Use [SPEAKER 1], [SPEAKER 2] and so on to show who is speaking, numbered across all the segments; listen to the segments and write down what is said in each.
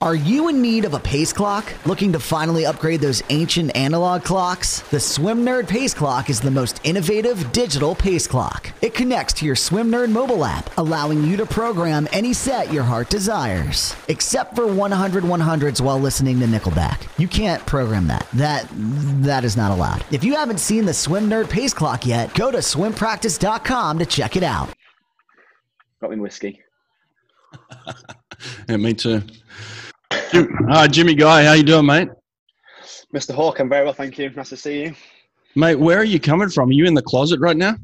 [SPEAKER 1] Are you in need of a pace clock? Looking to finally upgrade those ancient analog clocks? The Swim Nerd Pace Clock is the most innovative digital pace clock. It connects to your Swim Nerd mobile app, allowing you to program any set your heart desires. Except for 100 100s while listening to Nickelback. You can't program that. That that is not allowed. If you haven't seen the Swim Nerd Pace Clock yet, go to swimpractice.com to check it out.
[SPEAKER 2] Got me whiskey.
[SPEAKER 3] yeah, me too. Hi, Jimmy Guy. How you doing, mate?
[SPEAKER 2] Mr. Hawk, I'm very well, thank you. Nice to see you.
[SPEAKER 3] Mate, where are you coming from? Are you in the closet right now?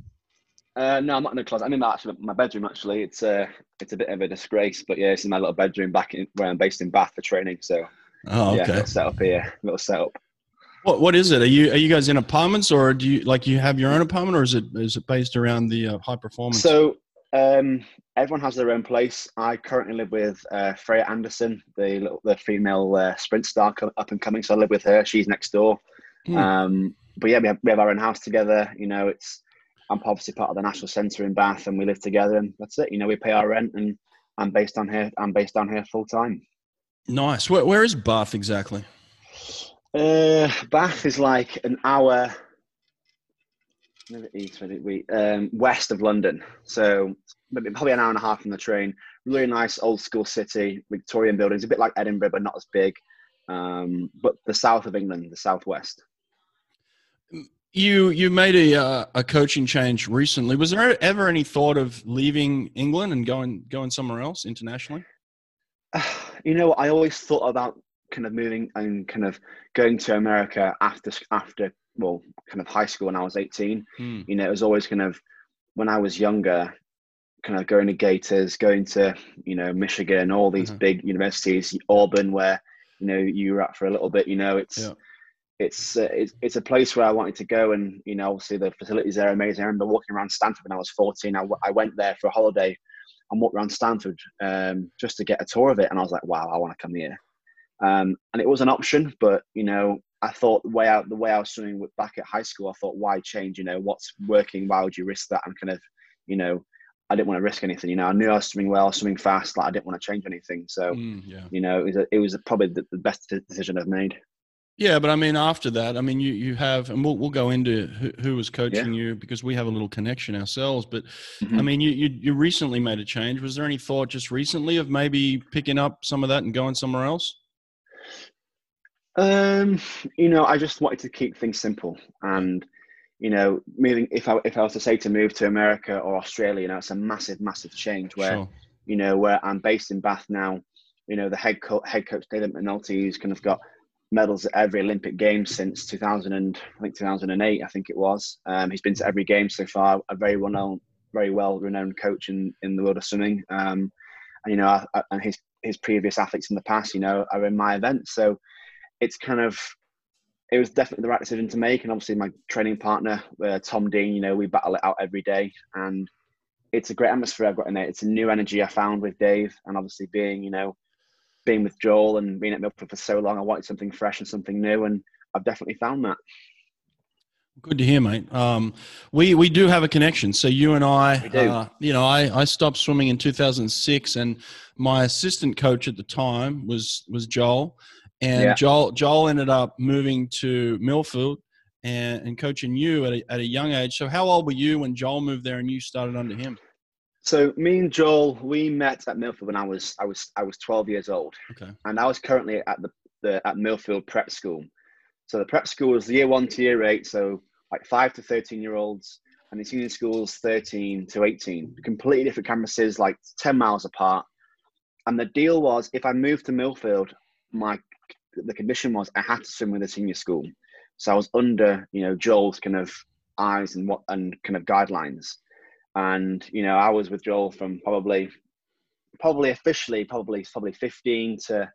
[SPEAKER 2] Uh, no, I'm not in the closet. I'm in my, actually, my bedroom. Actually, it's uh, it's a bit of a disgrace, but yeah, it's in my little bedroom back in where I'm based in Bath for training. So,
[SPEAKER 3] oh, okay.
[SPEAKER 2] Yeah, little setup here, little setup.
[SPEAKER 3] What what is it? Are you are you guys in apartments, or do you like you have your own apartment, or is it is it based around the uh, high performance?
[SPEAKER 2] So um, everyone has their own place. I currently live with uh, Freya Anderson, the the female uh, sprint star up and coming. So I live with her. She's next door. Hmm. Um, but yeah, we have, we have our own house together. You know, it's I'm obviously part of the National Centre in Bath, and we live together, and that's it. You know, we pay our rent, and I'm based on here. I'm based down here full time.
[SPEAKER 3] Nice. Where, where is Bath exactly?
[SPEAKER 2] Uh, Bath is like an hour east, we um, west of London. So probably an hour and a half from the train. Really nice old school city, Victorian buildings, a bit like Edinburgh, but not as big. Um, but the south of England, the southwest.
[SPEAKER 3] You you made a uh, a coaching change recently. Was there ever any thought of leaving England and going going somewhere else internationally?
[SPEAKER 2] You know, I always thought about kind of moving and kind of going to America after after well, kind of high school when I was 18. Mm. You know, it was always kind of when I was younger, kind of going to Gators, going to, you know, Michigan, all these mm-hmm. big universities, Auburn, where, you know, you were at for a little bit, you know, it's, yeah. it's, uh, it's, it's a place where I wanted to go. And, you know, obviously the facilities there are amazing. I remember walking around Stanford when I was 14. I, w- I went there for a holiday and walked around Stanford um, just to get a tour of it. And I was like, wow, I want to come here. Um, and it was an option, but, you know, I thought the way out the way I was swimming back at high school, I thought, why change? You know, what's working? Why would you risk that? And kind of, you know, I didn't want to risk anything. You know, I knew I was swimming well, swimming fast. Like I didn't want to change anything. So, mm, yeah. you know, it was, a, it was a, probably the, the, best decision I've made.
[SPEAKER 3] Yeah, but I mean, after that, I mean, you you have, and we'll we'll go into who, who was coaching yeah. you because we have a little connection ourselves. But mm-hmm. I mean, you, you you recently made a change. Was there any thought just recently of maybe picking up some of that and going somewhere else?
[SPEAKER 2] Um, you know, I just wanted to keep things simple, and you know, moving. If I if I was to say to move to America or Australia, you know, it's a massive, massive change. Where sure. you know, where I'm based in Bath now, you know, the head coach, head coach David McNulty, who's kind of got medals at every Olympic Games since 2000 and I think 2008, I think it was. Um, he's been to every game so far. A very well known, very well renowned coach in in the world of swimming. Um, and you know, I, I, and his his previous athletes in the past, you know, are in my event. So it's kind of it was definitely the right decision to make. And obviously, my training partner, uh, Tom Dean, you know, we battle it out every day. And it's a great atmosphere I've got in there. It's a new energy I found with Dave. And obviously, being, you know, being with Joel and being at Millfield for so long, I wanted something fresh and something new. And I've definitely found that.
[SPEAKER 3] Good to hear, mate. Um, we we do have a connection. So you and I, uh, you know, I, I stopped swimming in 2006, and my assistant coach at the time was was Joel, and yeah. Joel Joel ended up moving to Millfield and, and coaching you at a, at a young age. So how old were you when Joel moved there and you started under him?
[SPEAKER 2] So me and Joel, we met at Millfield when I was I was I was 12 years old.
[SPEAKER 3] Okay.
[SPEAKER 2] And I was currently at the, the at Millfield Prep School. So the prep school was year one to year eight, so like five to 13 year olds, and the senior schools 13 to 18. Completely different campuses, like 10 miles apart. And the deal was if I moved to Milford, my the condition was I had to swim with a senior school, so I was under you know Joel's kind of eyes and what and kind of guidelines, and you know I was with Joel from probably probably officially probably probably 15 to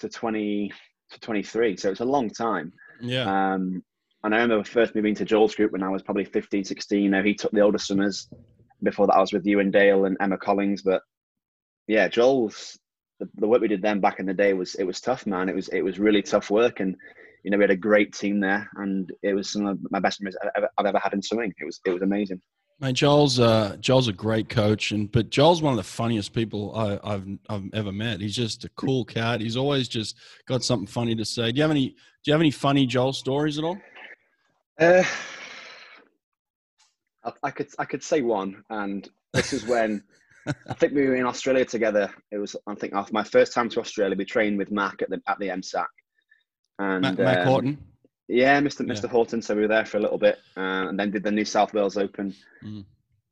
[SPEAKER 2] to 20 to 23 so it's a long time.
[SPEAKER 3] Yeah.
[SPEAKER 2] Um and i remember first moving to joel's group when i was probably 15 16 you know he took the older swimmers before that i was with you and dale and emma collins but yeah joel's the, the work we did then back in the day was it was tough, man. It was it was really tough work, and you know we had a great team there, and it was some of my best memories I've ever, I've ever had in swimming. It was it was amazing.
[SPEAKER 3] Mate, Joel's uh, Joel's a great coach, and but Joel's one of the funniest people I, have I've ever met. He's just a cool cat. He's always just got something funny to say. Do you have any Do you have any funny Joel stories at all?
[SPEAKER 2] Uh, I, I could I could say one, and this is when I think we were in Australia together. It was I think after my first time to Australia. We trained with Mack at the at the MSAC,
[SPEAKER 3] and Mack, Mack um, Horton.
[SPEAKER 2] Yeah, Mr. Yeah. Mr. Horton. So we were there for a little bit, uh, and then did the New South Wales Open. Mm.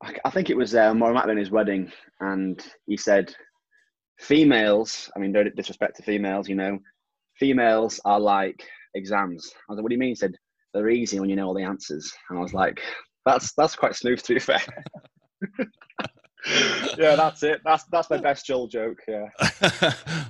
[SPEAKER 2] I, I, think it was uh, might his wedding, and he said, "Females. I mean, no disrespect to females, you know, females are like exams." I was like, "What do you mean?" He said, "They're easy when you know all the answers." And I was like, "That's that's quite smooth, to be fair." yeah, that's it. That's that's my best Joel joke. Yeah.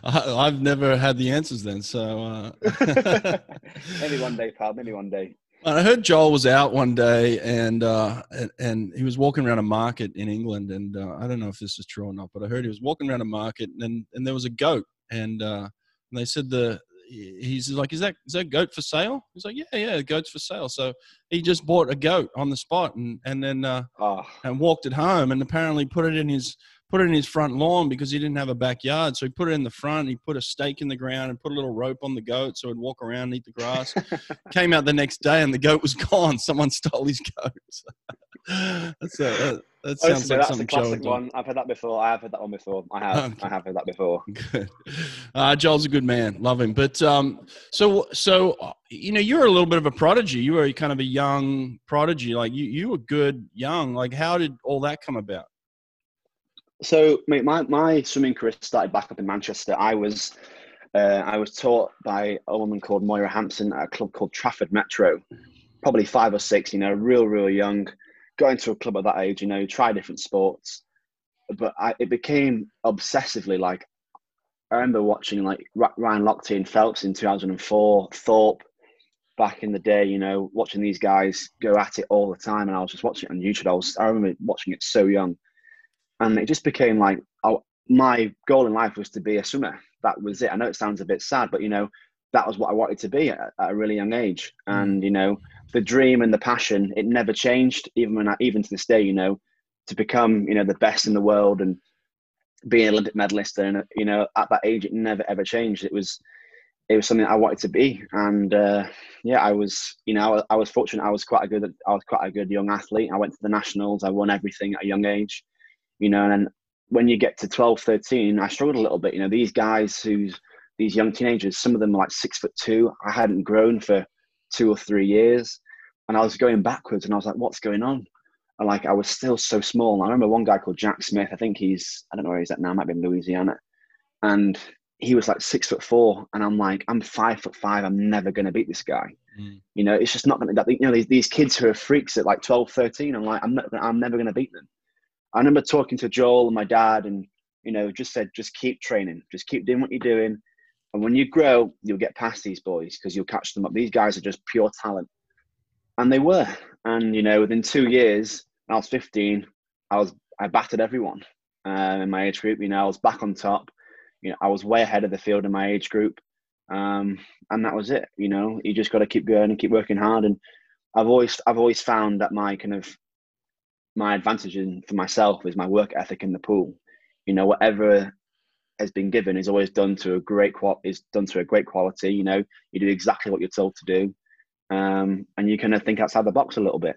[SPEAKER 2] I,
[SPEAKER 3] have never had the answers then, so uh...
[SPEAKER 2] maybe one day, pal. Maybe one day.
[SPEAKER 3] I heard Joel was out one day and, uh, and, and he was walking around a market in England, and uh, I don't know if this is true or not, but I heard he was walking around a market and and there was a goat, and, uh, and they said the he's like, is that is that goat for sale? He's like, yeah, yeah, goat's for sale. So he just bought a goat on the spot and and then uh, oh. and walked it home and apparently put it in his put it in his front lawn because he didn't have a backyard. So he put it in the front. He put a stake in the ground and put a little rope on the goat so it'd walk around and eat the grass. Came out the next day and the goat was gone. Someone stole his goat. that's a, that sounds like
[SPEAKER 2] that's a classic one. I've heard that before. I have heard that one before. I have. Okay. I have heard that before.
[SPEAKER 3] Good. Uh, Joel's a good man. Love him. But um, so so you know, you were a little bit of a prodigy. You were kind of a young prodigy. Like you, you were good young. Like how did all that come about?
[SPEAKER 2] So, mate, my my swimming career started back up in Manchester. I was uh, I was taught by a woman called Moira Hampson at a club called Trafford Metro. Probably five or six. You know, real, real young got into a club at that age, you know, try different sports. But I, it became obsessively like I remember watching like Ryan Lochte and Phelps in 2004, Thorpe back in the day, you know, watching these guys go at it all the time. And I was just watching it on YouTube. I, was, I remember watching it so young. And it just became like I, my goal in life was to be a swimmer. That was it. I know it sounds a bit sad, but, you know, that was what I wanted to be at, at a really young age. Mm. And, you know, the dream and the passion it never changed even when I, even to this day you know to become you know the best in the world and be an Olympic medalist and you know at that age it never ever changed it was it was something I wanted to be and uh, yeah I was you know I, I, was fortunate I was quite a good I was quite a good young athlete I went to the nationals I won everything at a young age you know and then when you get to 12 13 I struggled a little bit you know these guys who's these young teenagers some of them are like six foot two I hadn't grown for two or three years and I was going backwards and I was like, what's going on? And like I was still so small. And I remember one guy called Jack Smith. I think he's I don't know where he's at now. Might be in Louisiana. And he was like six foot four, and I'm like, I'm five foot five. I'm never going to beat this guy. Mm. You know, it's just not going to. You know, these, these kids who are freaks at like 12, 13. I'm like, I'm not. I'm never going to beat them. I remember talking to Joel and my dad, and you know, just said, just keep training, just keep doing what you're doing, and when you grow, you'll get past these boys because you'll catch them up. These guys are just pure talent and they were. And you know, within two years, I was 15. I was I battered everyone uh, in my age group. You know, I was back on top. You know, I was way ahead of the field in my age group, um, and that was it. You know, you just got to keep going and keep working hard. And I've always I've always found that my kind of my advantage in, for myself is my work ethic in the pool. You know, whatever has been given is always done to a great qual is done to a great quality. You know, you do exactly what you're told to do um, and you kind of think outside the box a little bit.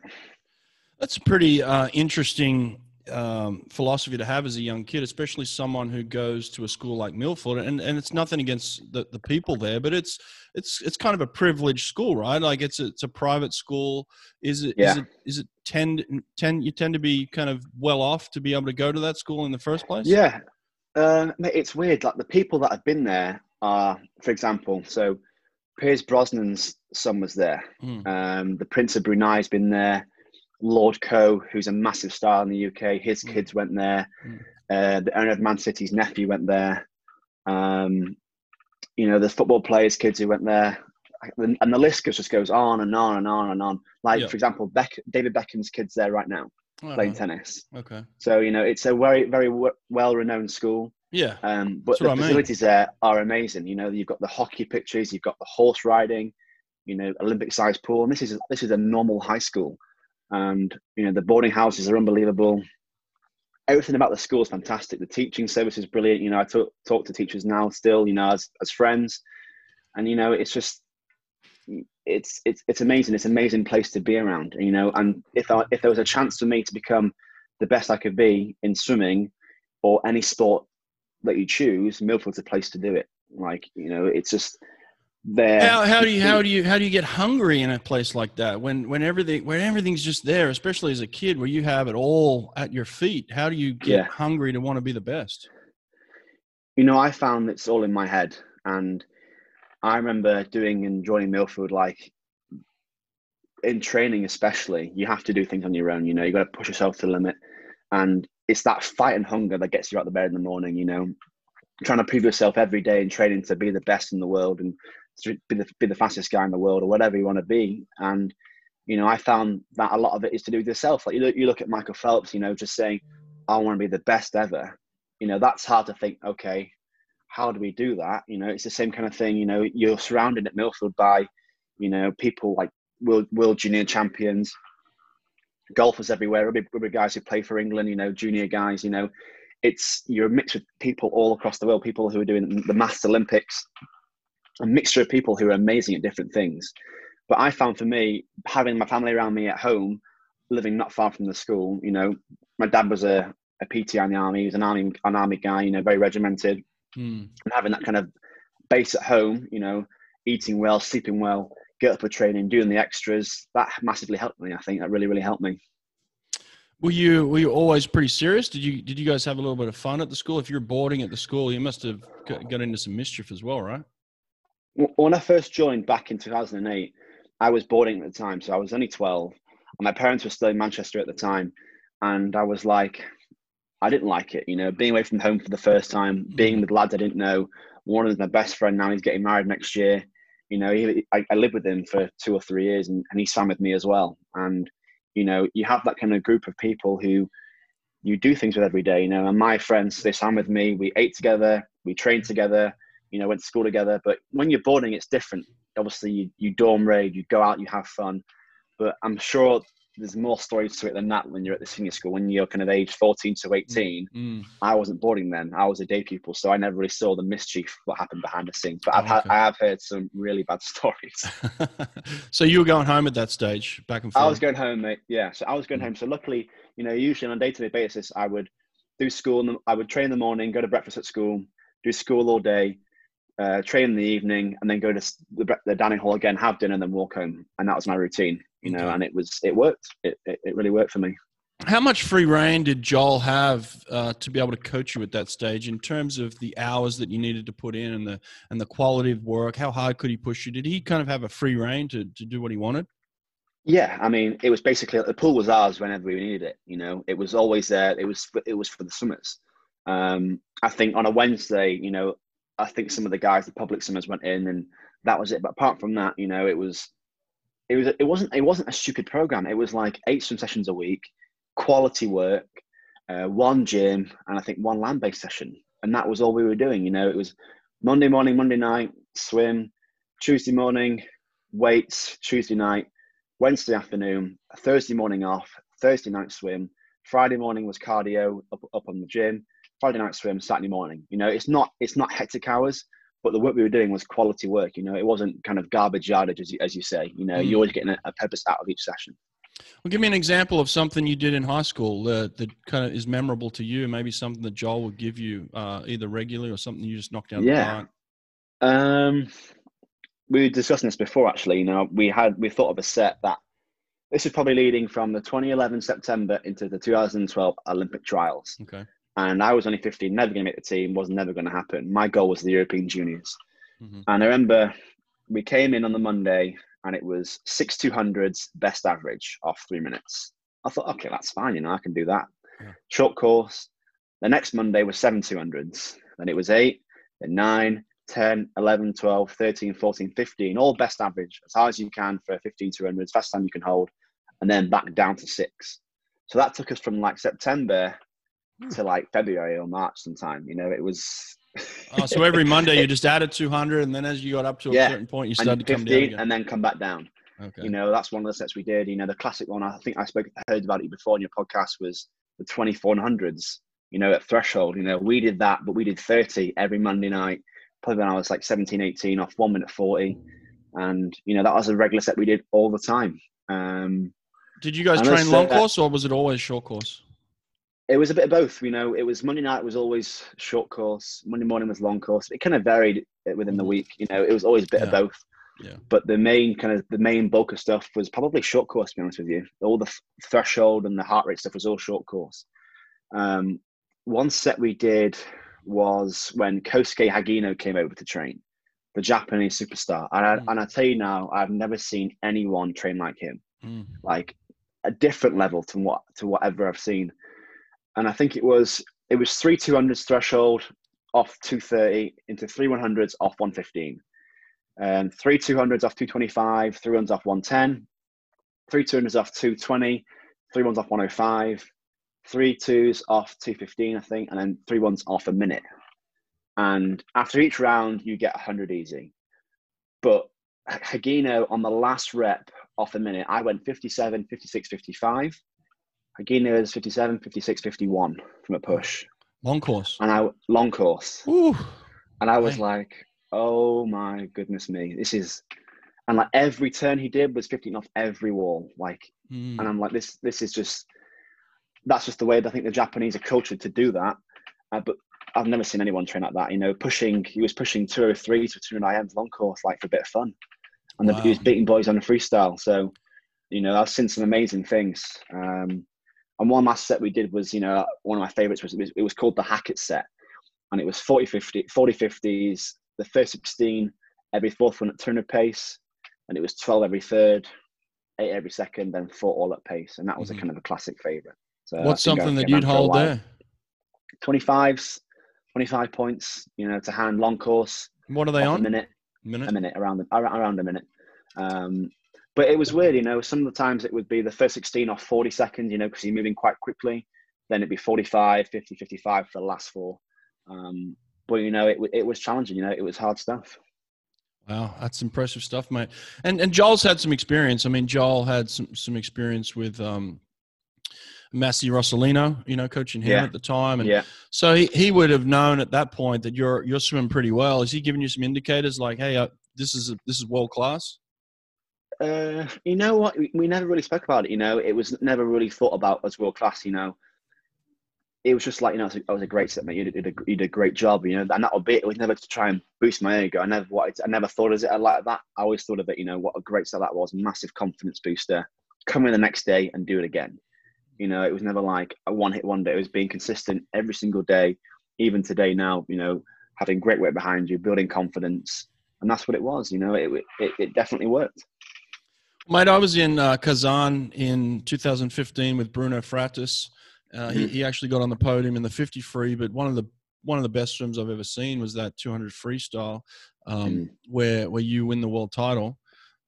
[SPEAKER 3] That's a pretty uh, interesting um, philosophy to have as a young kid, especially someone who goes to a school like Millfield. And, and it's nothing against the, the people there, but it's it's it's kind of a privileged school, right? Like it's a, it's a private school. Is it yeah. is it is it tend tend you tend to be kind of well off to be able to go to that school in the first place?
[SPEAKER 2] Yeah, uh, it's weird. Like the people that have been there are, for example, so Pierce Brosnan's son was there. Mm. Um, the Prince of Brunei's been there. Lord Coe, who's a massive star in the UK, his mm. kids went there. Mm. Uh, the owner of Man City's nephew went there. Um, you know, there's football players' kids who went there. And the list just goes on and on and on and on. Like, yeah. for example, Beck, David Beckham's kids there right now oh, playing tennis.
[SPEAKER 3] Okay.
[SPEAKER 2] So, you know, it's a very, very well renowned school.
[SPEAKER 3] Yeah.
[SPEAKER 2] Um, but the facilities mean. there are amazing. You know, you've got the hockey pitches, you've got the horse riding, you know, Olympic sized pool. And this is this is a normal high school. And you know the boarding houses are unbelievable. Everything about the school is fantastic. The teaching service is brilliant. You know, I talk talk to teachers now still, you know, as as friends, and you know, it's just it's it's it's amazing. It's an amazing place to be around. You know, and if I, if there was a chance for me to become the best I could be in swimming or any sport that you choose, Millfield's a place to do it. Like you know, it's just there.
[SPEAKER 3] How, how do you how do you how do you get hungry in a place like that when when everything when everything's just there, especially as a kid where you have it all at your feet? How do you get yeah. hungry to want to be the best?
[SPEAKER 2] You know, I found it's all in my head, and I remember doing and joining Millfield like in training, especially. You have to do things on your own. You know, you got to push yourself to the limit, and it's that fight and hunger that gets you out of bed in the morning. You know, trying to prove yourself every day in training to be the best in the world and to be the, be the fastest guy in the world or whatever you want to be. And, you know, I found that a lot of it is to do with yourself. Like you look, you look at Michael Phelps, you know, just saying, I want to be the best ever. You know, that's hard to think, okay, how do we do that? You know, it's the same kind of thing. You know, you're surrounded at Millfield by, you know, people like world, world junior champions, golfers everywhere, rugby, rugby guys who play for England, you know, junior guys, you know, it's you're a mix of people all across the world, people who are doing the Master Olympics, a mixture of people who are amazing at different things. But I found for me, having my family around me at home, living not far from the school, you know, my dad was a, a PT in the army, he was an army an army guy, you know, very regimented. Mm. And having that kind of base at home, you know, eating well, sleeping well, get up for training, doing the extras, that massively helped me. I think that really, really helped me.
[SPEAKER 3] Were you were you always pretty serious? Did you did you guys have a little bit of fun at the school? If you're boarding at the school, you must have got into some mischief as well, right?
[SPEAKER 2] When I first joined back in 2008, I was boarding at the time, so I was only 12, and my parents were still in Manchester at the time, and I was like, I didn't like it, you know, being away from home for the first time, being mm-hmm. with lads I didn't know. One of my best friend now, he's getting married next year. You know, he, I, I lived with him for two or three years, and, and he swam with me as well, and you know you have that kind of group of people who you do things with every day you know and my friends they swam with me we ate together we trained together you know went to school together but when you're boarding it's different obviously you, you dorm raid you go out you have fun but i'm sure there's more stories to it than that when you're at the senior school. When you're kind of age 14 to 18, mm. I wasn't boarding then. I was a day pupil, so I never really saw the mischief what happened behind the scenes. But I've oh, okay. had, I have heard some really bad stories.
[SPEAKER 3] so you were going home at that stage, back and forth.
[SPEAKER 2] I was going home, mate. Yeah, so I was going mm. home. So luckily, you know, usually on a day-to-day basis, I would do school. I would train in the morning, go to breakfast at school, do school all day, uh, train in the evening, and then go to the, the dining hall again, have dinner, and then walk home. And that was my routine you know, and it was it worked. It, it, it really worked for me.
[SPEAKER 3] How much free reign did Joel have uh, to be able to coach you at that stage in terms of the hours that you needed to put in and the and the quality of work? How hard could he push you? Did he kind of have a free reign to, to do what he wanted?
[SPEAKER 2] Yeah, I mean, it was basically the pool was ours whenever we needed it. You know, it was always there. It was it was for the summers. Um, I think on a Wednesday, you know, I think some of the guys, the public summers, went in, and that was it. But apart from that, you know, it was it was it wasn't it wasn't a stupid program. It was like eight swim sessions a week, quality work, uh, one gym, and I think one land based session, and that was all we were doing. You know, it was Monday morning, Monday night swim, Tuesday morning weights, Tuesday night, Wednesday afternoon, Thursday morning off, Thursday night swim, Friday morning was cardio up up on the gym, Friday night swim, Saturday morning. You know, it's not it's not hectic hours but the work we were doing was quality work. You know, it wasn't kind of garbage yardage, as you, as you say. You know, mm. you're always getting a, a, purpose out of each session.
[SPEAKER 3] Well, give me an example of something you did in high school uh, that kind of is memorable to you. Maybe something that Joel would give you uh, either regularly or something you just knocked down.
[SPEAKER 2] Yeah. Um, we were discussing this before, actually. You know, we had we thought of a set that this is probably leading from the 2011 September into the 2012 Olympic trials.
[SPEAKER 3] Okay
[SPEAKER 2] and I was only 15, never going to make the team, was never going to happen. My goal was the European Juniors. Mm-hmm. And I remember we came in on the Monday and it was six 200s best average off three minutes. I thought, okay, that's fine, you know, I can do that. Yeah. Short course. The next Monday was seven 200s. Then it was eight, then nine, 10, 11, 12, 13, 14, 15, all best average, as high as you can for 15 200s, fast time you can hold, and then back down to six. So that took us from like September to like February or March sometime. You know, it was.
[SPEAKER 3] oh, so every Monday you just added 200, and then as you got up to a yeah. certain point, you started to come down again.
[SPEAKER 2] and then come back down. Okay. You know, that's one of the sets we did. You know, the classic one, I think I spoke, heard about it before in your podcast was the 2400s, you know, at threshold. You know, we did that, but we did 30 every Monday night, probably when I was like 17, 18 off one minute 40. And, you know, that was a regular set we did all the time. Um,
[SPEAKER 3] did you guys train long course or was it always short course?
[SPEAKER 2] It was a bit of both. You know, it was Monday night was always short course. Monday morning was long course. It kind of varied within the mm-hmm. week. You know, it was always a bit yeah. of both.
[SPEAKER 3] Yeah.
[SPEAKER 2] But the main kind of the main bulk of stuff was probably short course. To be honest with you, all the threshold and the heart rate stuff was all short course. Um, one set we did was when Kosuke Hagino came over to train, the Japanese superstar. And I, mm. and I tell you now, I've never seen anyone train like him. Mm. Like a different level to what to whatever I've seen. And I think it was it was three two hundreds threshold off two thirty into three one hundreds off one fifteen. Um, three two hundreds off two twenty five, three ones off one ten, three two hundreds off two twenty, three ones off one oh five, three twos off two fifteen, I think, and then three ones off a minute. And after each round, you get hundred easy. But Hagino on the last rep off a minute, I went 57, 56, 55. Hagino is 57, 56, 51 from a push.
[SPEAKER 3] Long course.
[SPEAKER 2] And I long course.
[SPEAKER 3] Ooh.
[SPEAKER 2] And I was like, oh my goodness me, this is and like every turn he did was 15 off every wall. Like mm. and I'm like, this this is just that's just the way I think the Japanese are cultured to do that. Uh, but I've never seen anyone train like that. You know, pushing he was pushing 203 to 209 IMs long course like for a bit of fun and wow. the, he was beating boys on the freestyle. So, you know, I've seen some amazing things. Um, and one last set we did was, you know, one of my favorites was, it was, it was called the Hackett set. And it was 40 50, 40 50s, the first 16 every fourth one at turn of pace. And it was 12 every third, eight every second, then four all at pace. And that was mm-hmm. a kind of a classic favorite.
[SPEAKER 3] So What's something that you'd hold there?
[SPEAKER 2] 25s, 25 points, you know, to hand long course.
[SPEAKER 3] What are they on?
[SPEAKER 2] A minute minute? a minute around the, around a minute. Um, but it was weird, you know. Some of the times it would be the first 16 or 40 seconds, you know, because you're moving quite quickly. Then it'd be 45, 50, 55 for the last four. Um, but you know, it it was challenging. You know, it was hard stuff.
[SPEAKER 3] Wow, that's impressive stuff, mate. And and Joel's had some experience. I mean, Joel had some some experience with um, Massi Rosolino, you know, coaching him yeah. at the time, and
[SPEAKER 2] yeah.
[SPEAKER 3] so he, he would have known at that point that you're you're swimming pretty well. Is he giving you some indicators like, hey, uh, this is a, this is world class?
[SPEAKER 2] Uh, you know what? We, never really spoke about it. You know, it was never really thought about as world class. You know, it was just like you know, I was a great set, mate. You did, a, you did a great job. You know, and that would be it. was never to try and boost my ego. I never wanted. I never thought of it like that. I always thought of it. You know, what a great set that was. Massive confidence booster. Come in the next day and do it again. You know, it was never like a one hit wonder. It was being consistent every single day, even today now, you know, having great weight behind you, building confidence. And that's what it was, you know, it, it, it definitely worked.
[SPEAKER 3] Mate, I was in uh, Kazan in 2015 with Bruno Fratus. Uh, he, he actually got on the podium in the 50 free, but one of the one of the best swims I've ever seen was that 200 freestyle, um, mm. where where you win the world title.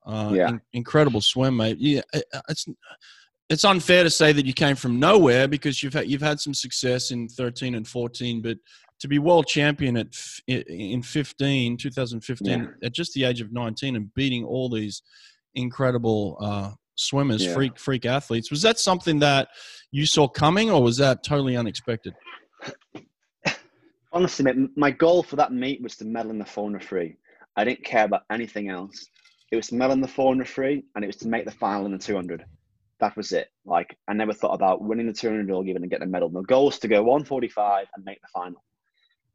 [SPEAKER 3] Uh, yeah. In, incredible swim, mate. Yeah, it's it's unfair to say that you came from nowhere because you've had, you've had some success in 13 and 14, but to be world champion at in 15, 2015, yeah. at just the age of 19, and beating all these incredible uh, swimmers, yeah. freak freak athletes, was that something that you saw coming, or was that totally unexpected?
[SPEAKER 2] Honestly, mate, my goal for that meet was to medal in the 400 free. I didn't care about anything else. It was to medal in the 400 free, and it was to make the final in the 200 that was it. Like I never thought about winning the 200 or even getting a medal. The goal was to go 145 and make the final.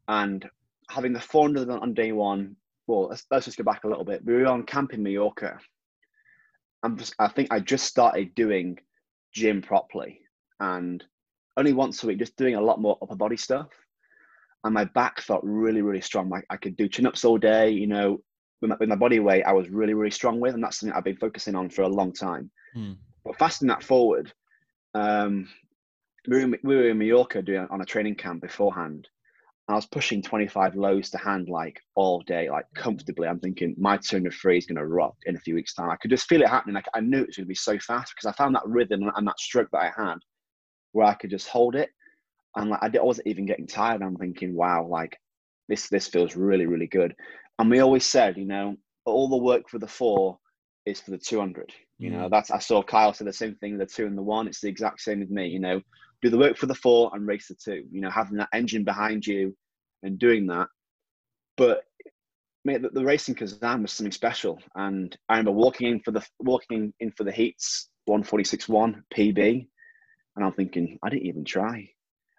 [SPEAKER 2] And having the 400 on day one, well, let's, let's just go back a little bit. We were on camp in Mallorca. I'm just, I think I just started doing gym properly and only once a week, just doing a lot more upper body stuff. And my back felt really, really strong. Like I could do chin ups all day, you know, with my, with my body weight, I was really, really strong with. And that's something I've been focusing on for a long time. Hmm. But fasting that forward, um, we, were in, we were in Mallorca doing on a training camp beforehand. I was pushing 25 lows to hand like all day, like comfortably. I'm thinking my 200 three is going to rock in a few weeks' time. I could just feel it happening. Like I knew it was going to be so fast because I found that rhythm and that stroke that I had where I could just hold it. And like I wasn't even getting tired. I'm thinking, wow, like this this feels really really good. And we always said, you know, all the work for the four is for the 200. You know, mm. that's I saw Kyle say the same thing, the two and the one. It's the exact same with me. You know, do the work for the four and race the two. You know, having that engine behind you and doing that. But mate, the, the racing Kazan was something special. And I remember walking in for the walking in for the heats, 146.1 PB, and I'm thinking, I didn't even try.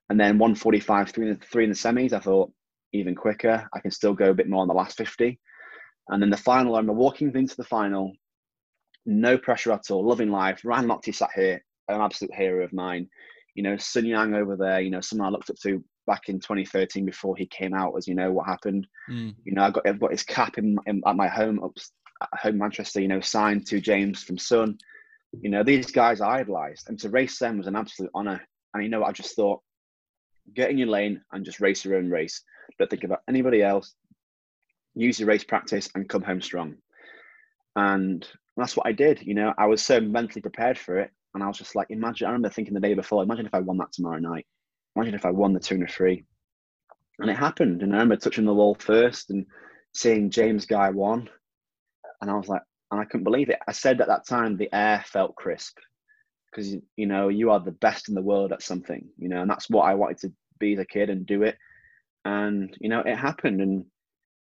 [SPEAKER 2] And then 145 three in the, three in the semis, I thought even quicker. I can still go a bit more on the last 50. And then the final, I'm walking into the final, no pressure at all, loving life. Ryan Lochte sat here, an absolute hero of mine. You know, Sun Yang over there, you know, someone I looked up to back in 2013 before he came out, as you know, what happened. Mm. You know, I got I've got his cap in, in at my home up at home Manchester. You know, signed to James from Sun. You know, these guys I idolized, and to race them was an absolute honor. And you know, I just thought, get in your lane and just race your own race. Don't think about anybody else. Use your race practice and come home strong. And that's what I did. You know, I was so mentally prepared for it. And I was just like, imagine, I remember thinking the day before, imagine if I won that tomorrow night. Imagine if I won the 203. And it happened. And I remember touching the wall first and seeing James Guy won. And I was like, and I couldn't believe it. I said at that time, the air felt crisp because, you know, you are the best in the world at something, you know, and that's what I wanted to be as a kid and do it. And, you know, it happened. And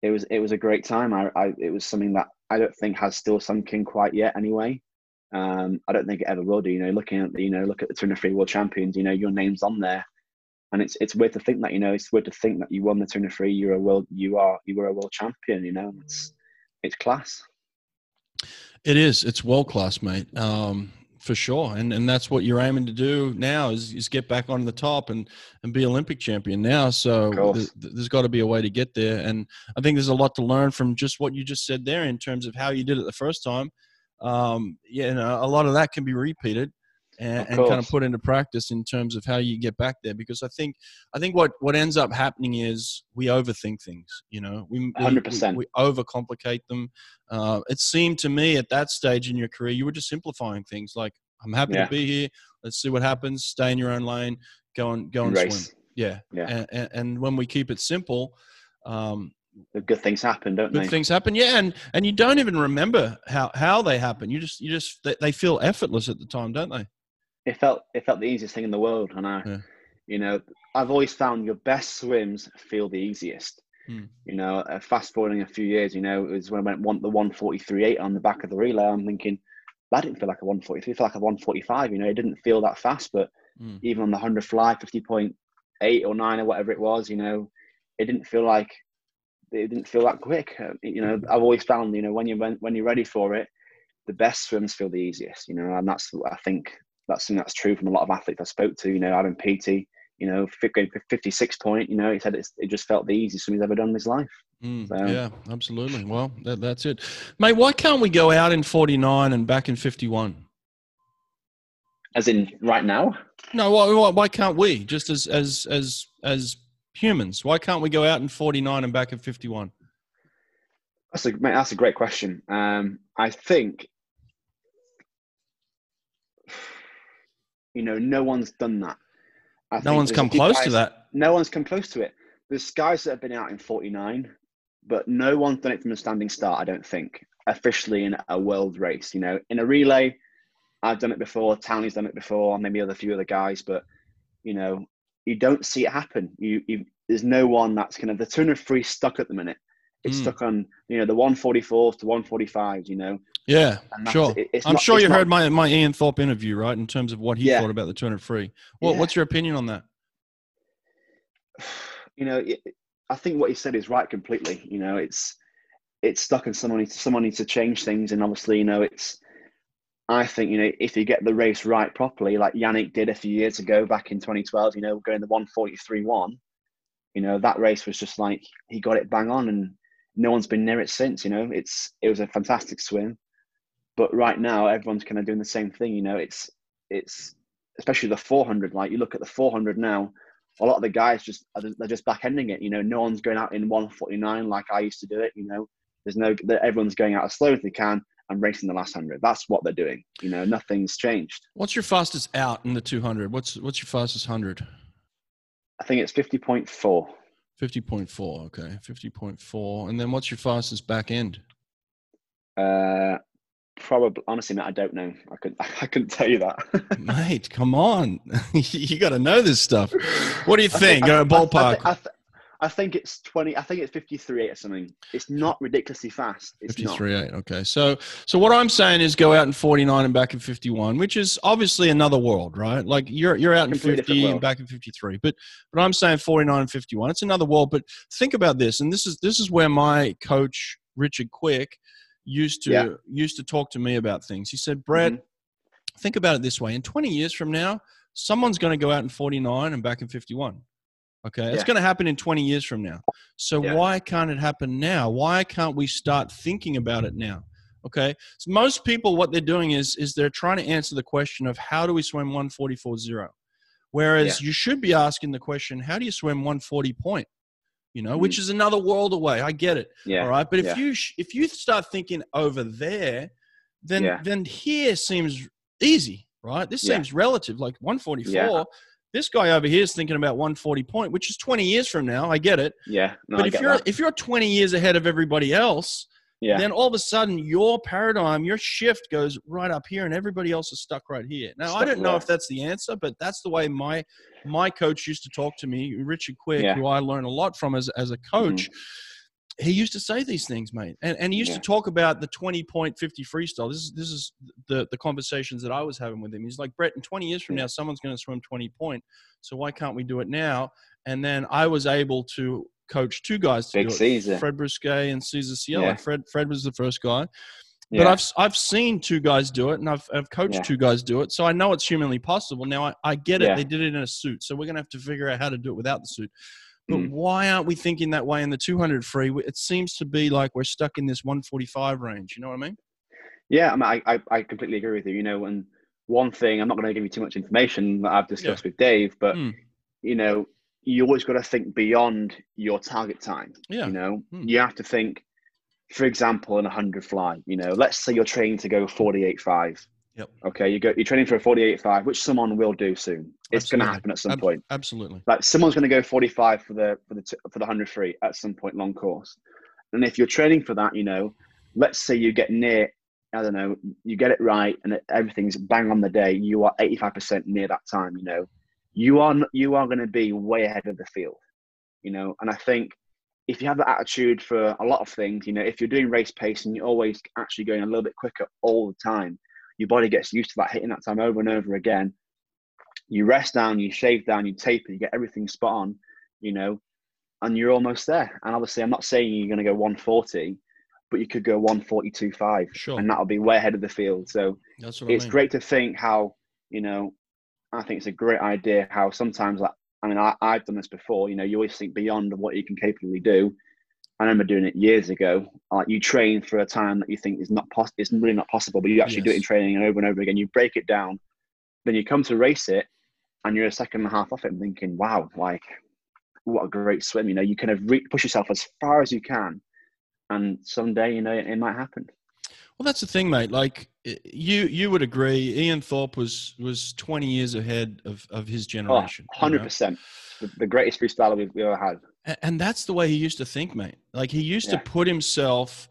[SPEAKER 2] it was, it was a great time. I, I it was something that I don't think has still sunk in quite yet anyway. Um, I don't think it ever will do. You know, looking at the, you know, look at the 203 world champions. You know, your name's on there, and it's it's weird to think that. You know, it's weird to think that you won the 203. You're a world. You are. You were a world champion. You know, it's it's class.
[SPEAKER 3] It is. It's world class, mate. Um, for sure and and that's what you're aiming to do now is, is get back on the top and and be olympic champion now so th- there's got to be a way to get there and i think there's a lot to learn from just what you just said there in terms of how you did it the first time um yeah you know, a lot of that can be repeated and, and, kind of put into practice in terms of how you get back there because i think i think what what ends up happening is we overthink things you know? We
[SPEAKER 2] 100%
[SPEAKER 3] we, we overcomplicate them. Uh, it seemed to me at that stage in your career you were just simplifying things like i'm happy yeah. to be here. Let's see what happens. Stay in your own lane. Go and go and Race. swim yeah. Yeah. And, and, and, when we keep it simple um,
[SPEAKER 2] good things happen, don't
[SPEAKER 3] good
[SPEAKER 2] they?
[SPEAKER 3] things happen, yeah, and and you don't even remember how how they happen. You just you just they, they feel effortless at the time, don't they?
[SPEAKER 2] it felt it felt the easiest thing in the world, and I, yeah. you know, I've always found your best swims feel the easiest. Hmm. You know, uh, fast forwarding a few years, you know, it was when I went one, the one forty three eight on the back of the relay. I'm thinking that didn't feel like a one forty three, felt like a one forty five. You know, it didn't feel that fast, but hmm. even on the hundred fly, fifty point eight or nine or whatever it was, you know, it didn't feel like it didn't feel that quick. Uh, you know, I've always found, you know, when you when you're ready for it, the best swims feel the easiest. You know, and that's I think that's something that's true from a lot of athletes I spoke to. You know, Adam Peaty, you know, 56 point, you know, he said it just felt the easiest thing he's ever done in his life.
[SPEAKER 3] Mm, so. Yeah, absolutely. Well, that, that's it. Mate, why can't we go out in 49 and back in 51?
[SPEAKER 2] As in right now?
[SPEAKER 3] No, why, why can't we? Just as, as, as, as humans, why can't we go out in 49 and back in 51?
[SPEAKER 2] That's a, mate, that's a great question. Um, I think You know, no one's done that.
[SPEAKER 3] I no one's come close
[SPEAKER 2] guys,
[SPEAKER 3] to that.
[SPEAKER 2] No one's come close to it. There's guys that have been out in 49, but no one's done it from a standing start, I don't think, officially in a world race. You know, in a relay, I've done it before, Townley's done it before, maybe other few other guys, but, you know, you don't see it happen. You, you There's no one that's kind of, the 203 stuck at the minute. It's mm. stuck on, you know, the 144s to 145s, you know.
[SPEAKER 3] Yeah, sure. It, I'm not, sure you not, heard my, my Ian Thorpe interview, right, in terms of what he yeah. thought about the 203. Well, yeah. What's your opinion on that?
[SPEAKER 2] You know, it, I think what he said is right completely. You know, it's it's stuck and someone needs to, someone needs to change things. And obviously, you know, it's, I think, you know, if you get the race right properly, like Yannick did a few years ago back in 2012, you know, going the 143 1, you know, that race was just like, he got it bang on and no one's been near it since, you know, it's, it was a fantastic swim. But right now everyone's kind of doing the same thing you know it's it's especially the 400 like you look at the 400 now a lot of the guys just they're just back ending it you know no one's going out in 149 like i used to do it you know. There's no everyone's going out as slow as they can and racing the last 100 that's what they're doing you know nothing's changed
[SPEAKER 3] what's your fastest out in the 200 what's what's your fastest 100
[SPEAKER 2] i think it's 50.4
[SPEAKER 3] 50.4 okay 50.4 and then what's your fastest back end
[SPEAKER 2] uh Probably, honestly, mate, I don't know. I couldn't, I couldn't tell you that.
[SPEAKER 3] mate, come on, you got to know this stuff. What do you think? think I, ballpark.
[SPEAKER 2] I, I, I think it's 20. I think it's 53 eight or something. It's not ridiculously fast. It's
[SPEAKER 3] 53 8. Okay. So, so what I'm saying is go out in 49 and back in 51, which is obviously another world, right? Like you're, you're out in 50 and back in 53, but, but I'm saying 49 and 51. It's another world. But think about this. And this is, this is where my coach, Richard Quick, used to, yeah. used to talk to me about things. He said, Brett, mm-hmm. think about it this way. In 20 years from now, someone's going to go out in 49 and back in 51 Okay, yeah. it's going to happen in 20 years from now. So yeah. why can't it happen now? Why can't we start thinking about it now? Okay, so most people, what they're doing is is they're trying to answer the question of how do we swim 144.0, whereas yeah. you should be asking the question how do you swim 140 point? You know, which mm-hmm. is another world away. I get it. Yeah. All right, but if you if you start thinking over there, then then here seems easy, right? This seems relative, like 144 this guy over here is thinking about 140 point, which is 20 years from now. I get it.
[SPEAKER 2] Yeah.
[SPEAKER 3] No, but if you're that. if you're 20 years ahead of everybody else, yeah. then all of a sudden your paradigm, your shift goes right up here, and everybody else is stuck right here. Now stuck I don't know there. if that's the answer, but that's the way my my coach used to talk to me, Richard Quick, yeah. who I learn a lot from as as a coach. Mm-hmm he used to say these things, mate, and, and he used yeah. to talk about the twenty point fifty freestyle. This is this is the the conversations that I was having with him. He's like, Brett, in twenty years from yeah. now, someone's going to swim twenty point, so why can't we do it now? And then I was able to coach two guys to
[SPEAKER 2] Big
[SPEAKER 3] do it,
[SPEAKER 2] Cesar.
[SPEAKER 3] Fred Bousquet and Cesar Cielo. Yeah. Fred Fred was the first guy. But I've I've seen two guys do it, and I've I've coached two guys do it, so I know it's humanly possible. Now I, I get it; they did it in a suit, so we're gonna have to figure out how to do it without the suit. But mm. why aren't we thinking that way in the 200 free? It seems to be like we're stuck in this 145 range. You know what I mean?
[SPEAKER 2] Yeah, I, mean, I, I completely agree with you. You know, and one thing, I'm not going to give you too much information that I've discussed yeah. with Dave, but, mm. you know, you always got to think beyond your target time. Yeah. You know, mm. you have to think, for example, in a 100 fly, you know, let's say you're training to go 48.5.
[SPEAKER 3] Yep.
[SPEAKER 2] Okay, you go. You're training for a 48.5, which someone will do soon. It's going to happen at some Ab- point.
[SPEAKER 3] Absolutely.
[SPEAKER 2] Like someone's going to go 45 for the for the for the 100 free at some point long course. And if you're training for that, you know, let's say you get near, I don't know, you get it right, and everything's bang on the day. You are 85% near that time. You know, you are you are going to be way ahead of the field. You know, and I think if you have that attitude for a lot of things, you know, if you're doing race pace and you're always actually going a little bit quicker all the time your body gets used to that hitting that time over and over again. You rest down, you shave down, you taper, you get everything spot on, you know, and you're almost there. And obviously, I'm not saying you're going to go 140, but you could go 142.5,
[SPEAKER 3] sure.
[SPEAKER 2] and that'll be way ahead of the field. So it's I mean. great to think how, you know, I think it's a great idea how sometimes, like, I mean, I, I've done this before, you know, you always think beyond what you can capably do. I remember doing it years ago. Like you train for a time that you think is not possible, it's really not possible, but you actually yes. do it in training and over and over again. You break it down, then you come to race it, and you're a second and a half off it, and thinking, "Wow, like what a great swim!" You know, you kind of re- push yourself as far as you can, and someday, you know, it, it might happen.
[SPEAKER 3] Well, that's the thing, mate. Like you, you would agree. Ian Thorpe was was twenty years ahead of of his oh, generation.
[SPEAKER 2] Hundred oh, percent, the greatest freestyler we've ever had.
[SPEAKER 3] And that's the way he used to think, mate. Like he used yeah. to put himself.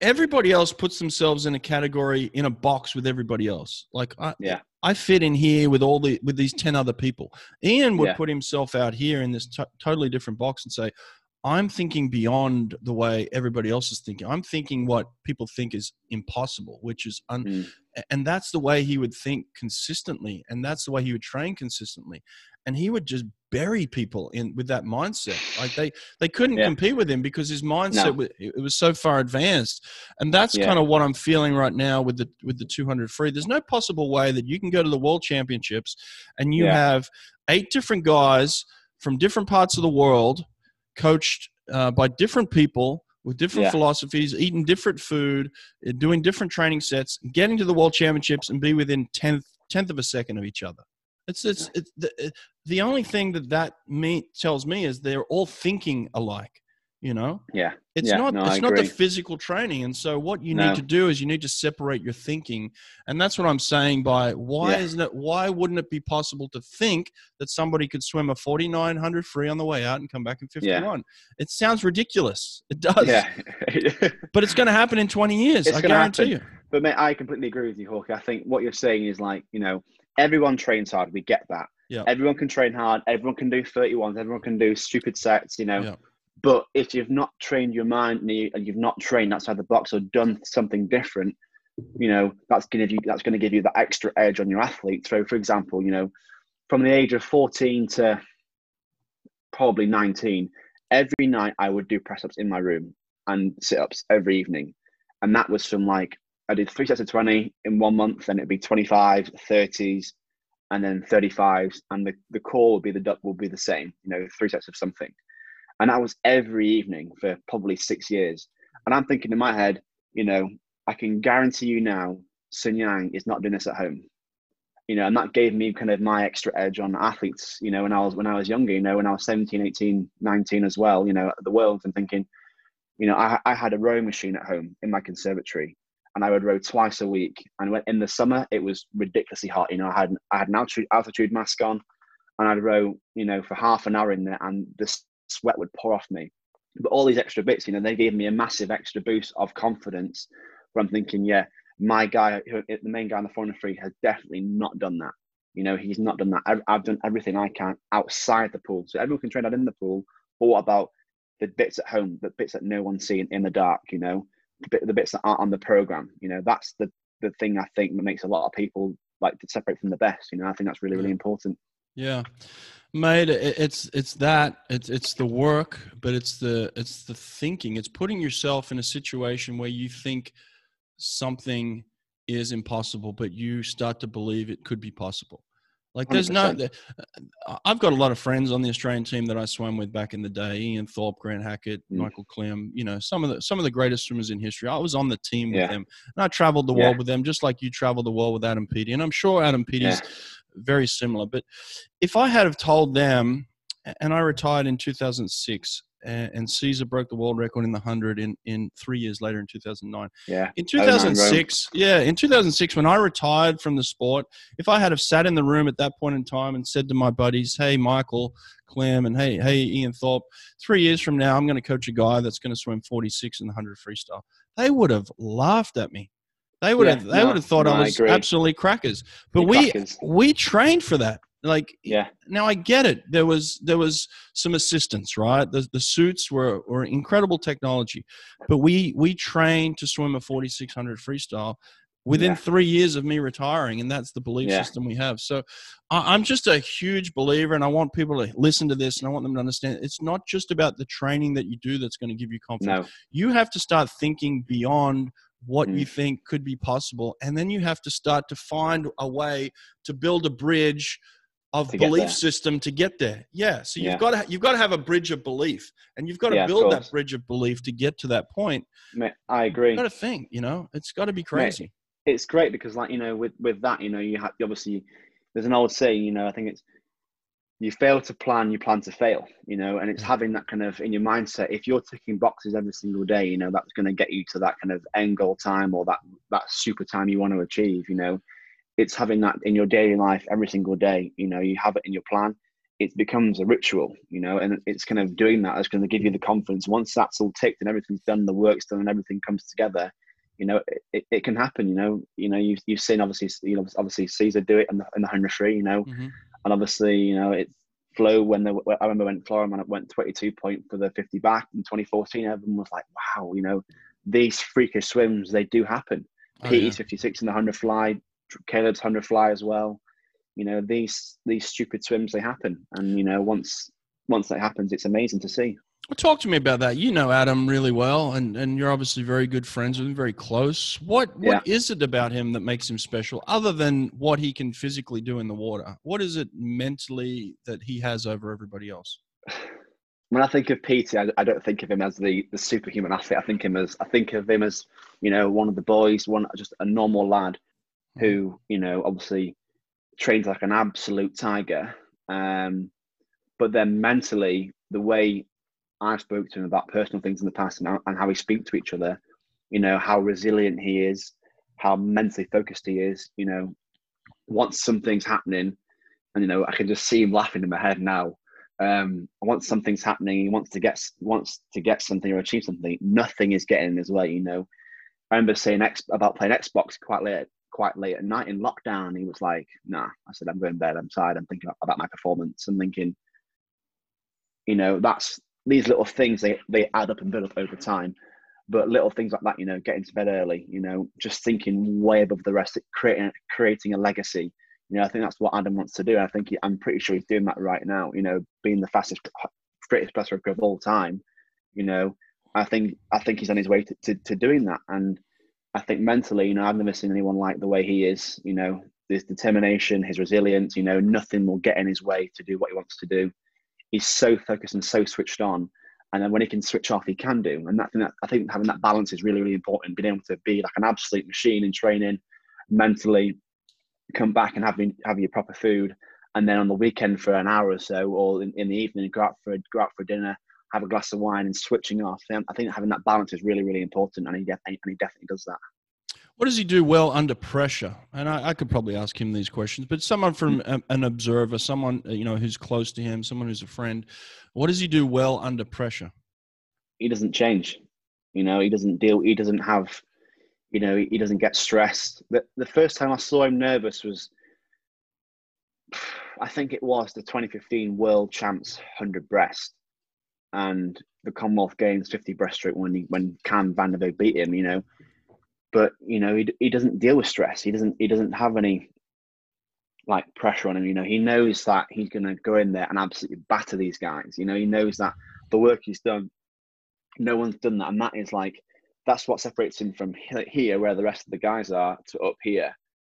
[SPEAKER 3] Everybody else puts themselves in a category in a box with everybody else. Like I,
[SPEAKER 2] yeah.
[SPEAKER 3] I fit in here with all the with these ten other people. Ian would yeah. put himself out here in this t- totally different box and say, I'm thinking beyond the way everybody else is thinking. I'm thinking what people think is impossible, which is un- mm. and that's the way he would think consistently and that's the way he would train consistently. And he would just bury people in with that mindset. Like they they couldn't yeah. compete with him because his mindset no. was, it was so far advanced. And that's yeah. kind of what I'm feeling right now with the with the 200 free. There's no possible way that you can go to the world championships and you yeah. have eight different guys from different parts of the world coached uh, by different people with different yeah. philosophies, eating different food, uh, doing different training sets, getting to the world championships and be within tenth tenth of a second of each other. It's it's, it's the, the only thing that that me, tells me is they're all thinking alike you know
[SPEAKER 2] yeah
[SPEAKER 3] it's
[SPEAKER 2] yeah,
[SPEAKER 3] not
[SPEAKER 2] no,
[SPEAKER 3] it's not the physical training and so what you no. need to do is you need to separate your thinking and that's what i'm saying by why yeah. isn't it why wouldn't it be possible to think that somebody could swim a 4900 free on the way out and come back in 51 yeah. it sounds ridiculous it does
[SPEAKER 2] yeah
[SPEAKER 3] but it's going to happen in 20 years it's i guarantee happen. you
[SPEAKER 2] but mate, I completely agree with you, Hawk. I think what you're saying is like, you know, everyone trains hard. We get that.
[SPEAKER 3] Yeah.
[SPEAKER 2] Everyone can train hard. Everyone can do 31s. Everyone can do stupid sets, you know. But if you've not trained your mind and, you, you've not trained outside the box or done something different, you know, that's gonna give you that's gonna give you that extra edge on your athlete. So for example, you know, from the age of 14 to probably 19, every night I would do press ups in my room and sit ups every evening. And that was from like I did three sets of 20 in one month, then it'd be 25, 30s, and then 35s. And the, the core would be the duck will be the same, you know, three sets of something. And that was every evening for probably six years. And I'm thinking in my head, you know, I can guarantee you now, Sun Yang is not doing this at home. You know, and that gave me kind of my extra edge on athletes, you know, when I was when I was younger, you know, when I was 17, 18, 19 as well, you know, at the worlds and thinking, you know, I, I had a rowing machine at home in my conservatory and I would row twice a week. And when, in the summer, it was ridiculously hot. You know, I had I had an altitude, altitude mask on, and I'd row, you know, for half an hour in there, and the sweat would pour off me. But all these extra bits, you know, they gave me a massive extra boost of confidence. Where I'm thinking, yeah, my guy, eh, the main guy on the 403, has definitely not done that. You know, he's not done that. I've, I've done everything I can outside the pool. So everyone can train out in the pool. But what about the bits at home, the bits that no one's seeing in the dark? You know, the bits that aren't on the program. You know, that's the the thing I think that makes a lot of people like to separate from the best. You know, I think that's really really important.
[SPEAKER 3] Yeah, mate, it's it's that it's it's the work, but it's the it's the thinking. It's putting yourself in a situation where you think something is impossible, but you start to believe it could be possible. Like there's 100%. no, uh, I've got a lot of friends on the Australian team that I swam with back in the day. Ian Thorpe, Grant Hackett, mm. Michael Klim. You know, some of the some of the greatest swimmers in history. I was on the team with them, and I traveled the yeah. world with them, just like you traveled the world with Adam Peaty. And I'm sure Adam Peaty's yeah. Very similar. But if I had have told them, and I retired in 2006, and Cesar broke the world record in the 100 in, in three years later in 2009.
[SPEAKER 2] Yeah.
[SPEAKER 3] In 2006, yeah, in 2006, when I retired from the sport, if I had have sat in the room at that point in time and said to my buddies, hey, Michael, Klim, and hey, hey, Ian Thorpe, three years from now, I'm going to coach a guy that's going to swim 46 in the 100 freestyle, they would have laughed at me. They would yeah, have, they no, would have thought no, I was I absolutely crackers. But You're we, crackers. we trained for that. Like,
[SPEAKER 2] yeah.
[SPEAKER 3] Now I get it. There was there was some assistance, right? The the suits were were incredible technology, but we we trained to swim a 4600 freestyle within yeah. three years of me retiring, and that's the belief yeah. system we have. So I'm just a huge believer, and I want people to listen to this, and I want them to understand it's not just about the training that you do that's going to give you confidence.
[SPEAKER 2] No.
[SPEAKER 3] You have to start thinking beyond what mm. you think could be possible and then you have to start to find a way to build a bridge of belief system to get there. Yeah. So you've yeah. got to you've got to have a bridge of belief, and you've got to yeah, build that bridge of belief to get to that point.
[SPEAKER 2] Mate, I agree.
[SPEAKER 3] You've got to think. You know, it's got to be crazy.
[SPEAKER 2] Mate, it's great because, like you know, with with that, you know, you have obviously there's an old saying. You know, I think it's you fail to plan, you plan to fail. You know, and it's having that kind of in your mindset. If you're ticking boxes every single day, you know, that's going to get you to that kind of end goal time or that that super time you want to achieve. You know it's having that in your daily life every single day. You know, you have it in your plan. It becomes a ritual, you know, and it's kind of doing that that is going to give you the confidence. Once that's all ticked and everything's done, the work's done, and everything comes together, you know, it, it can happen. You know, you know, you've you've seen obviously, you know, obviously Cesar do it in the in the hundred free, you know, mm-hmm. And obviously, you know, it's flow when the I remember when Florent went 22 point for the 50 back in 2014. Everyone was like, wow, you know, these freakish swims they do happen. Oh, Peaty's yeah. 56 in the 100 fly, Caleb's hundred fly as well. You know these these stupid swims they happen, and you know once once that happens, it's amazing to see.
[SPEAKER 3] Well, talk to me about that. You know Adam really well, and, and you're obviously very good friends with him, very close. What what yeah. is it about him that makes him special, other than what he can physically do in the water? What is it mentally that he has over everybody else?
[SPEAKER 2] When I think of Peaty, I, I, don't think of him as the, the superhuman athlete. I think him as I think of him as you know one of the boys, one just a normal lad who you know obviously trains like an absolute tiger um, but then mentally the way i've spoke to him about personal things in the past and, and how we speak to each other you know how resilient he is how mentally focused he is you know once something's happening and you know i can just see him laughing in my head now um once something's happening he wants to get wants to get something or achieve something nothing is getting in his way you know I remember saying X about playing Xbox quite late, quite late at night in lockdown. He was like, "Nah," I said, "I'm going to bed. I'm tired. I'm thinking about my performance. I'm thinking, you know, that's these little things. They they add up and build up over time." But little things like that, you know, getting to bed early, you know, just thinking way above the rest, creating creating a legacy. You know, I think that's what Adam wants to do. I think he, I'm pretty sure he's doing that right now. You know, being the fastest, greatest press of all time. You know, I think I think he's on his way to, to, to doing that. And I think mentally, you know, I've never seen anyone like the way he is. You know, his determination, his resilience. You know, nothing will get in his way to do what he wants to do. He's so focused and so switched on. And then when he can switch off, he can do. And that, thing that I think having that balance is really, really important. Being able to be like an absolute machine in training, mentally, come back and having have your proper food, and then on the weekend for an hour or so, or in, in the evening, go out for go out for dinner, have a glass of wine and switching off. I think having that balance is really, really important, and he, and he definitely does that.
[SPEAKER 3] What does he do well under pressure? And I, I could probably ask him these questions, but someone from hmm. a, an observer, someone uh, you know who's close to him, someone who's a friend, what does he do well under pressure?
[SPEAKER 2] He doesn't change. You know, he doesn't deal. He doesn't have. You know, he doesn't get stressed. The, the first time I saw him nervous was, I think it was the 2015 World Champs 100 breast and the Commonwealth Games 50 breaststroke when he when Cam van der Burgh beat him, you know. But you know he, he doesn't deal with stress. He doesn't he doesn't have any like pressure on him. You know he knows that he's going to go in there and absolutely batter these guys. You know he knows that the work he's done, no one's done that, and that is like that's what separates him from here, where the rest of the guys are, to up here.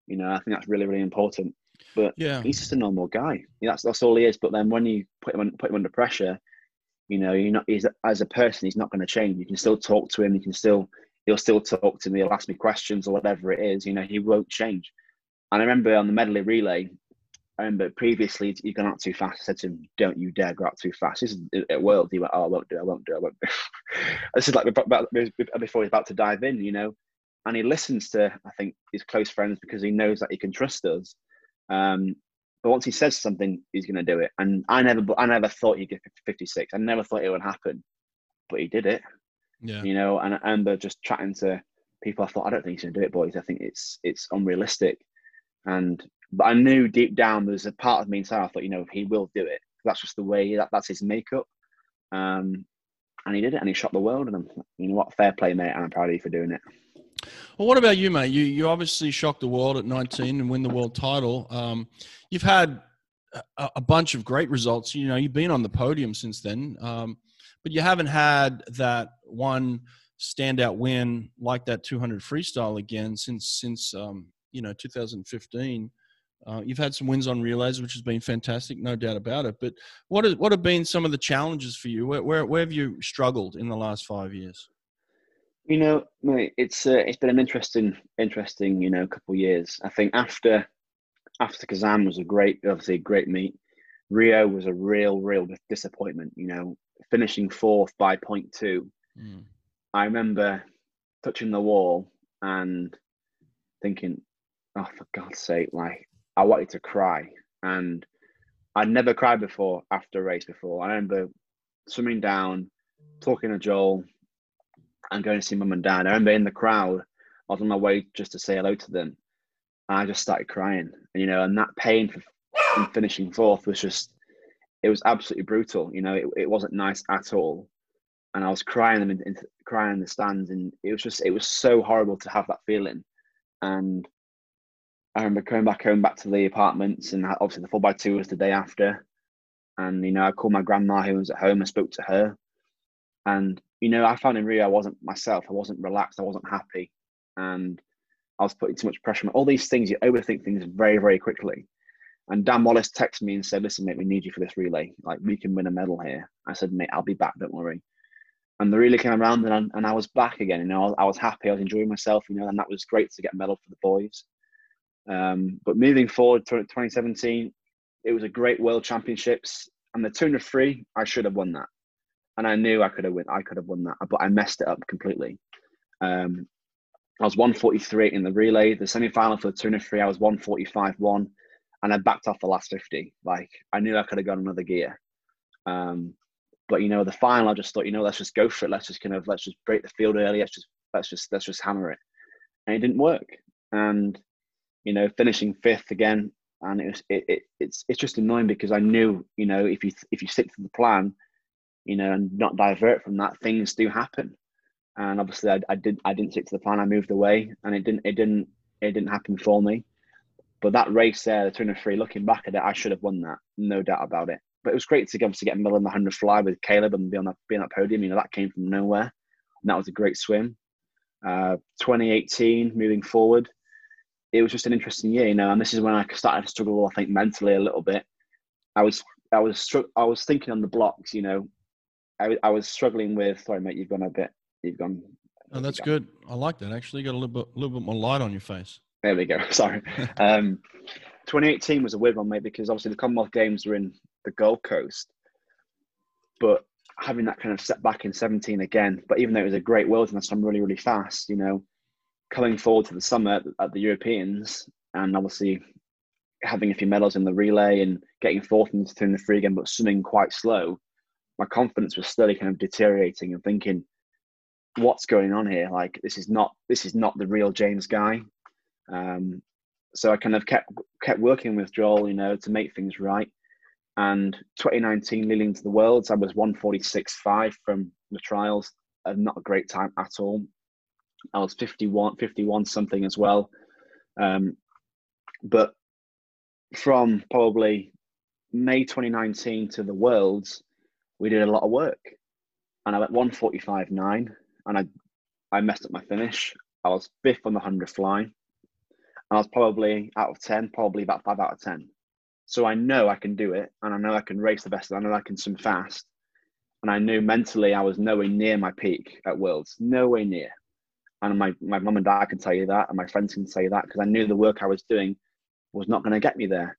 [SPEAKER 2] You know I think that's really really important. But yeah, he's just a normal guy. That's that's all he is. But then when you put him put him under pressure, you know, you're not. He's as a person, he's not going to change. You can still talk to him. You can still. He'll still talk to me. He'll ask me questions or whatever it is. You know, he won't change. And I remember on the medley relay, I remember previously he'd gone out too fast. I said to him, "Don't you dare go out too fast." This is at World. He went, "Oh, I won't do. it, I won't do. I won't do." this is like before he's about to dive in, you know. And he listens to, I think, his close friends because he knows that he can trust us. Um, but once he says something, he's going to do it. And I never, I never thought he'd get 56. I never thought it would happen, but he did it. Yeah. You know, and I remember just chatting to people. I thought, I don't think he's going to do it, boys. I think it's it's unrealistic. And but I knew deep down there's a part of me inside. I thought, you know, he will do it. That's just the way that that's his makeup. Um, and he did it, and he shot the world. And I'm, you know what, fair play, mate. And I'm proud of you for doing it.
[SPEAKER 3] Well, what about you, mate? You you obviously shocked the world at 19 and win the world title. Um, you've had a, a, bunch of great results. You know, you've been on the podium since then, um, but you haven't had that one standout win like that 200 freestyle again since since um, you know 2015. Uh, you've had some wins on relays, which has been fantastic, no doubt about it. But what is, what have been some of the challenges for you? Where, where, where have you struggled in the last five years?
[SPEAKER 2] You know, mate, it's uh, it's been an interesting, interesting, you know, couple of years. I think after after Kazan was a great, obviously a great meet. Rio was a real, real disappointment. You know, finishing fourth by point two. Mm. I remember touching the wall and thinking, "Oh, for God's sake!" Like I wanted to cry, and I'd never cried before after a race before. I remember swimming down, talking to Joel, and going to see mum and dad. I remember in the crowd, I was on my way just to say hello to them. And I just started crying, and, you know, and that pain for finishing fourth was just, it was absolutely brutal. You know, it, it wasn't nice at all. And I was crying in, in, crying in the stands, and it was just, it was so horrible to have that feeling. And I remember coming back home, back to the apartments, and obviously the four by two was the day after. And you know, I called my grandma who was at home. I spoke to her, and you know, I found in Rio I wasn't myself. I wasn't relaxed. I wasn't happy, and I was putting too much pressure on all these things. You overthink things very, very quickly. And Dan Wallace texted me and said, "Listen, mate, we need you for this relay. Like, we can win a medal here." I said, "Mate, I'll be back. Don't worry." And the relay came around, and I, and I was back again. You know, I was, happy. I was enjoying myself. You know, and that was great to get a medal for the boys. Um, but moving forward to 2017, it was a great World Championships, and the 200 free, I should have won that and I knew I could have won. I could have won that, but I messed it up completely. Um, I was 143 in the relay. The semi-final for the 200 free, I was 145 one, and I backed off the last 50. Like I knew I could have gone another gear. Um, but you know, the final, I just thought, you know, let's just go for it. Let's just kind of let's just break the field early. Let's just let's just let's just hammer it, and it didn't work. And you know, finishing fifth again, and it was it, it it's it's just annoying because I knew you know if you if you stick to the plan, you know, and not divert from that, things do happen. And obviously, I, I did I didn't stick to the plan. I moved away, and it didn't it didn't it didn't happen for me. But that race there, the 203, looking back at it, I should have won that, no doubt about it. But it was great to, to get a in the 100 fly with Caleb and be on that, be on that podium. You know, that came from nowhere. And that was a great swim. Uh, 2018, moving forward, it was just an interesting year, you know. And this is when I started to struggle, I think, mentally a little bit. I was, I was, I was thinking on the blocks, you know. I, I was struggling with. Sorry, mate, you've gone a bit. You've gone.
[SPEAKER 3] Oh, that's good. I like that. Actually, you got a little bit, a little bit more light on your face.
[SPEAKER 2] There we go. Sorry. Um, 2018 was a weird one, mate, because obviously the Commonwealth Games were in the Gold Coast, but having that kind of setback in 17 again. But even though it was a great wilderness, I'm really, really fast. You know, coming forward to the summer at the Europeans, and obviously having a few medals in the relay and getting fourth in the free again, but swimming quite slow. My confidence was slowly kind of deteriorating and thinking, what's going on here? Like this is not this is not the real James Guy. Um, so I kind of kept kept working with Joel, you know, to make things right. And 2019, leading to the Worlds, I was 146.5 from the trials. Uh, not a great time at all. I was 51, 51 something as well. Um, but from probably May 2019 to the Worlds, we did a lot of work. And I went 145.9 and I, I messed up my finish. I was fifth on the 100 fly. I was probably out of 10, probably about five out of 10. So I know I can do it and I know I can race the best. And I know I can swim fast. And I knew mentally I was nowhere near my peak at Worlds, nowhere near. And my, my mum and dad can tell you that, and my friends can tell you that because I knew the work I was doing was not going to get me there.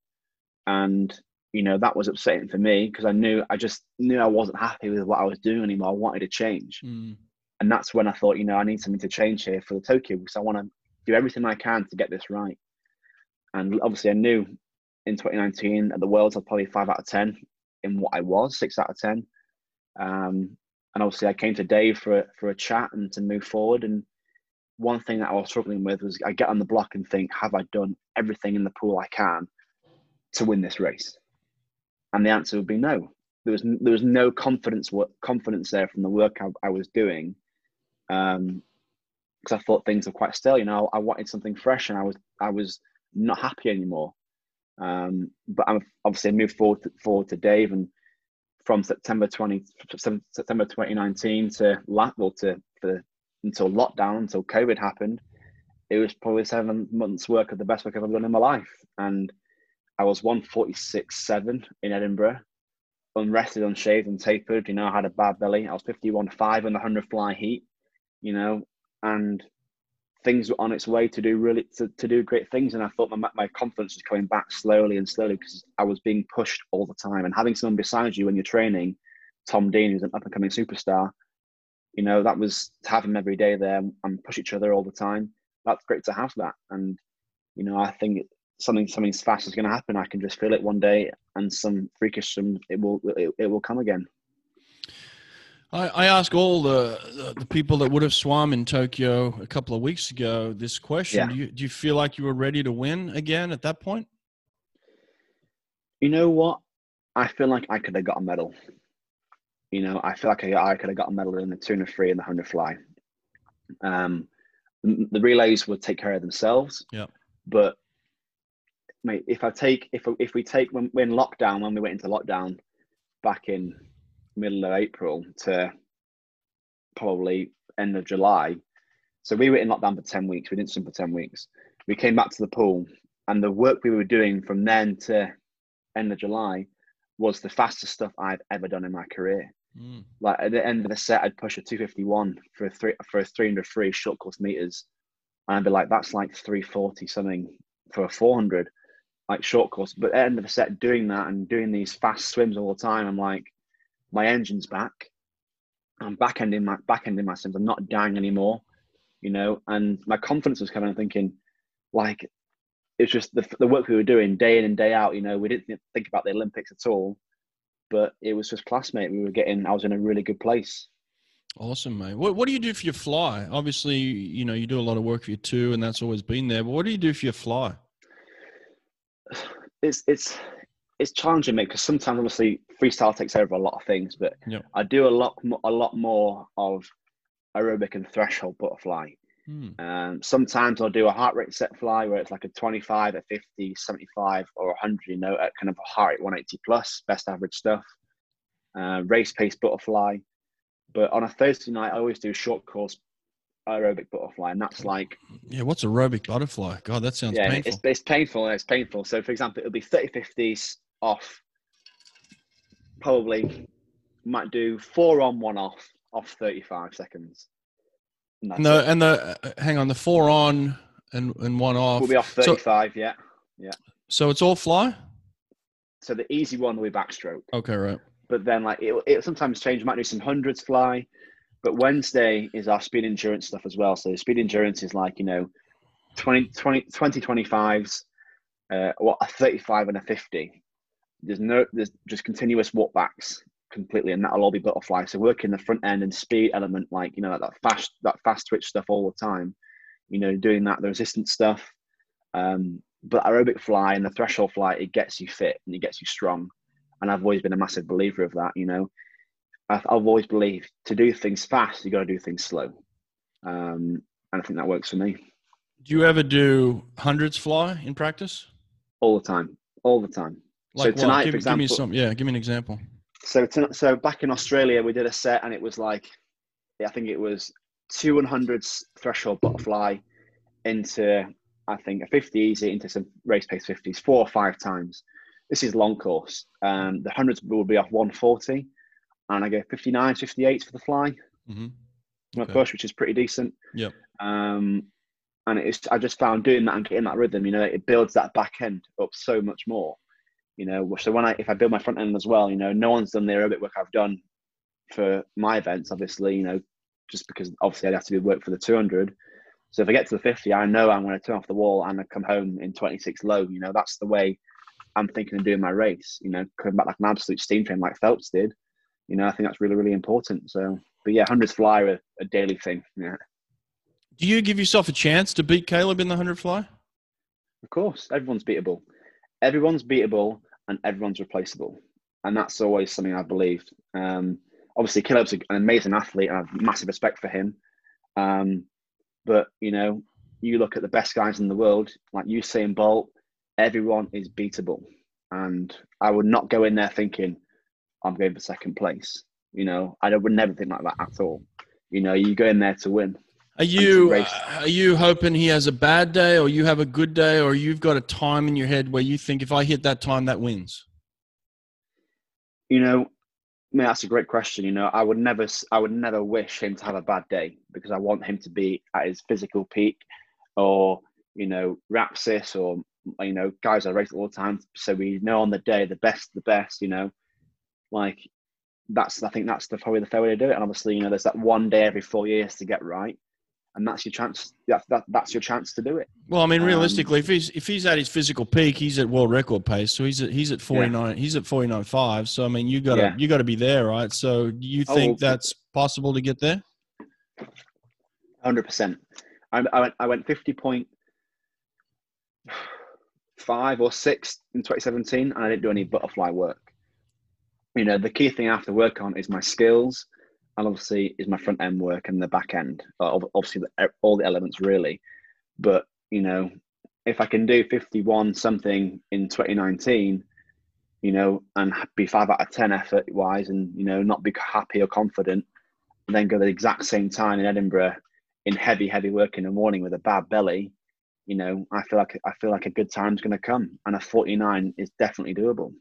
[SPEAKER 2] And, you know, that was upsetting for me because I knew, I just knew I wasn't happy with what I was doing anymore. I wanted to change. Mm. And that's when I thought, you know, I need something to change here for the Tokyo because I want to do everything I can to get this right. And obviously, I knew in 2019 at the Worlds, I was probably five out of 10 in what I was, six out of 10. Um, and obviously, I came to Dave for a, for a chat and to move forward. And one thing that I was struggling with was I get on the block and think, have I done everything in the pool I can to win this race? And the answer would be no. There was there was no confidence confidence there from the work I, I was doing. Um, because I thought things were quite stale. You know, I wanted something fresh, and I was I was not happy anymore. Um, but I'm obviously I moved forward to, forward to Dave, and from September twenty September twenty nineteen to well to for until lockdown until COVID happened, it was probably seven months work of the best work I've ever done in my life, and I was one forty six seven in Edinburgh, unrested, unshaved, and tapered. You know, I had a bad belly. I was fifty one five on the hundred fly heat. You know, and things were on its way to do really to, to do great things. And i thought my, my confidence was coming back slowly and slowly because i was being pushed all the time. And having someone beside you when you're training tom dean who's an up and coming superstar you know that was to have him every day there and push each other all the time. That's great to have that. And you know i think something something fast is going to happen i can just feel it one day and some freakish some it will it, it will come again
[SPEAKER 3] I, I ask all the, the people that would have swum in Tokyo a couple of weeks ago this question. Yeah. Do, you, do you feel like you were ready to win again at that point?
[SPEAKER 2] You know what? I feel like I could have got a medal. You know, I feel like I, I could have got a medal in the 200 free and the 100 fly. Um, the relays would take care of themselves.
[SPEAKER 3] Yeah.
[SPEAKER 2] But mate, if I take if if we take when we're in lockdown when we went into lockdown back in middle of April to probably end of July. So we were in lockdown for 10 weeks. We didn't swim for 10 weeks. We came back to the pool, and the work we were doing from then to end of July was the fastest stuff I've ever done in my career. Mm. Like at the end of the set, I'd push a 251 for a three for a 300 free short course meters, and I'd be like, that's like 340 something for a 400, like short course. But at the end of the set, doing that and doing these fast swims all the time, I'm like, my engine's back. I'm back ending my back ending my sims. I'm not dying anymore, you know. And my confidence was coming. I'm thinking, like, it's just the the work we were doing day in and day out. You know, we didn't think about the Olympics at all, but it was just classmate. We were getting. I was in a really good place.
[SPEAKER 3] Awesome, mate. What What do you do for your fly? Obviously, you know you do a lot of work for your two, and that's always been there. But what do you do for your fly?
[SPEAKER 2] It's it's it's challenging me because sometimes obviously freestyle takes over a lot of things, but yep. I do a lot a lot more of aerobic and threshold butterfly. Hmm. Um, sometimes I'll do a heart rate set fly where it's like a 25, a 50, 75, or 100, you know, at kind of a heart rate 180 plus, best average stuff. Uh, race pace butterfly. But on a Thursday night, I always do a short course aerobic butterfly, and that's like
[SPEAKER 3] yeah. What's aerobic butterfly? God, that sounds yeah, painful.
[SPEAKER 2] It's, it's painful. It's painful. So, for example, it'll be 30 50s off. Probably might do four on, one off, off 35 seconds.
[SPEAKER 3] And, the and the uh, hang on the four on and and one off.
[SPEAKER 2] We'll be off 35. So, yeah, yeah.
[SPEAKER 3] So it's all fly.
[SPEAKER 2] So the easy one will be backstroke.
[SPEAKER 3] Okay, right.
[SPEAKER 2] But then like it it sometimes change. Might do some hundreds fly. But Wednesday is our speed endurance stuff as well. So the speed endurance is like, you know, 20, 20, 20 25s, uh, what, a 35 and a 50. There's no, there's just continuous walkbacks completely, and that'll all be butterfly. So working the front end and speed element, like, you know, that fast, that fast twitch stuff all the time, you know, doing that, the resistance stuff. Um, but aerobic fly and the threshold fly, it gets you fit and it gets you strong. And I've always been a massive believer of that, you know. I've, I've always believed to do things fast, you got to do things slow, um, and I think that works for me.
[SPEAKER 3] Do you ever do hundreds fly in practice?
[SPEAKER 2] All the time, all the time.
[SPEAKER 3] Like so tonight, give, for example, give me some. Yeah, give me an example.
[SPEAKER 2] So tonight, so back in Australia, we did a set, and it was like, I think it was two hundreds threshold butterfly into I think a 50 easy into some race pace 50s four or five times. This is long course. Um, the hundreds will be off 140 and I go 59, 58 for the fly. Mm-hmm. My okay. push, which is pretty decent.
[SPEAKER 3] Yeah.
[SPEAKER 2] Um, and it's I just found doing that and getting that rhythm, you know, it builds that back end up so much more. You know, so when I if I build my front end as well, you know, no one's done the aerobic work I've done for my events, obviously, you know, just because obviously I'd have to do work for the 200. So if I get to the 50, I know I'm going to turn off the wall and I come home in 26 low. You know, that's the way I'm thinking of doing my race. You know, coming back like an absolute steam train like Phelps did you know, I think that's really, really important. So, but yeah, hundreds fly are a daily thing. Yeah.
[SPEAKER 3] Do you give yourself a chance to beat Caleb in the hundred fly?
[SPEAKER 2] Of course, everyone's beatable. Everyone's beatable, and everyone's replaceable, and that's always something I've believed. Um, obviously, Caleb's an amazing athlete, and I have massive respect for him. Um, but you know, you look at the best guys in the world, like Usain Bolt. Everyone is beatable, and I would not go in there thinking I'm going for second place. You know, I would never think like that at all. You know, you go in there to win.
[SPEAKER 3] Are you uh, are you hoping he has a bad day, or you have a good day, or you've got a time in your head where you think if I hit that time, that wins?
[SPEAKER 2] You know, I mean, that's a great question. You know, I would never, I would never wish him to have a bad day because I want him to be at his physical peak, or you know, Rapsys, or you know, guys I race all the time, so we know on the day the best, the best. You know, like that's I think that's the probably the fair way to do it. And obviously, you know, there's that one day every four years to get right, and that's your chance. That, that that's your chance to do it.
[SPEAKER 3] Well, I mean, um, realistically, um, if he's if he's at his physical peak, he's at world record pace. So he's at he's at forty nine. Yeah. He's at forty nine five. So I mean, you got to yeah. you got to be there, right? So do you oh, think oh, that's possible to get there?
[SPEAKER 2] Hundred percent. I, I went I went fifty point five or six in 2017, and I didn't do any butterfly work you know, the key thing I have to work on is my skills, and obviously is my front end work and the back end. Obviously, all the elements really. But you know, if I can do fifty-one something in 2019, you know, and be five out of ten effort wise, and you know, not be happy or confident, and then go the exact same time in Edinburgh in heavy, heavy work in the morning with a bad belly, you know, I feel like I feel like a good time's going to come, and a 49 is definitely doable.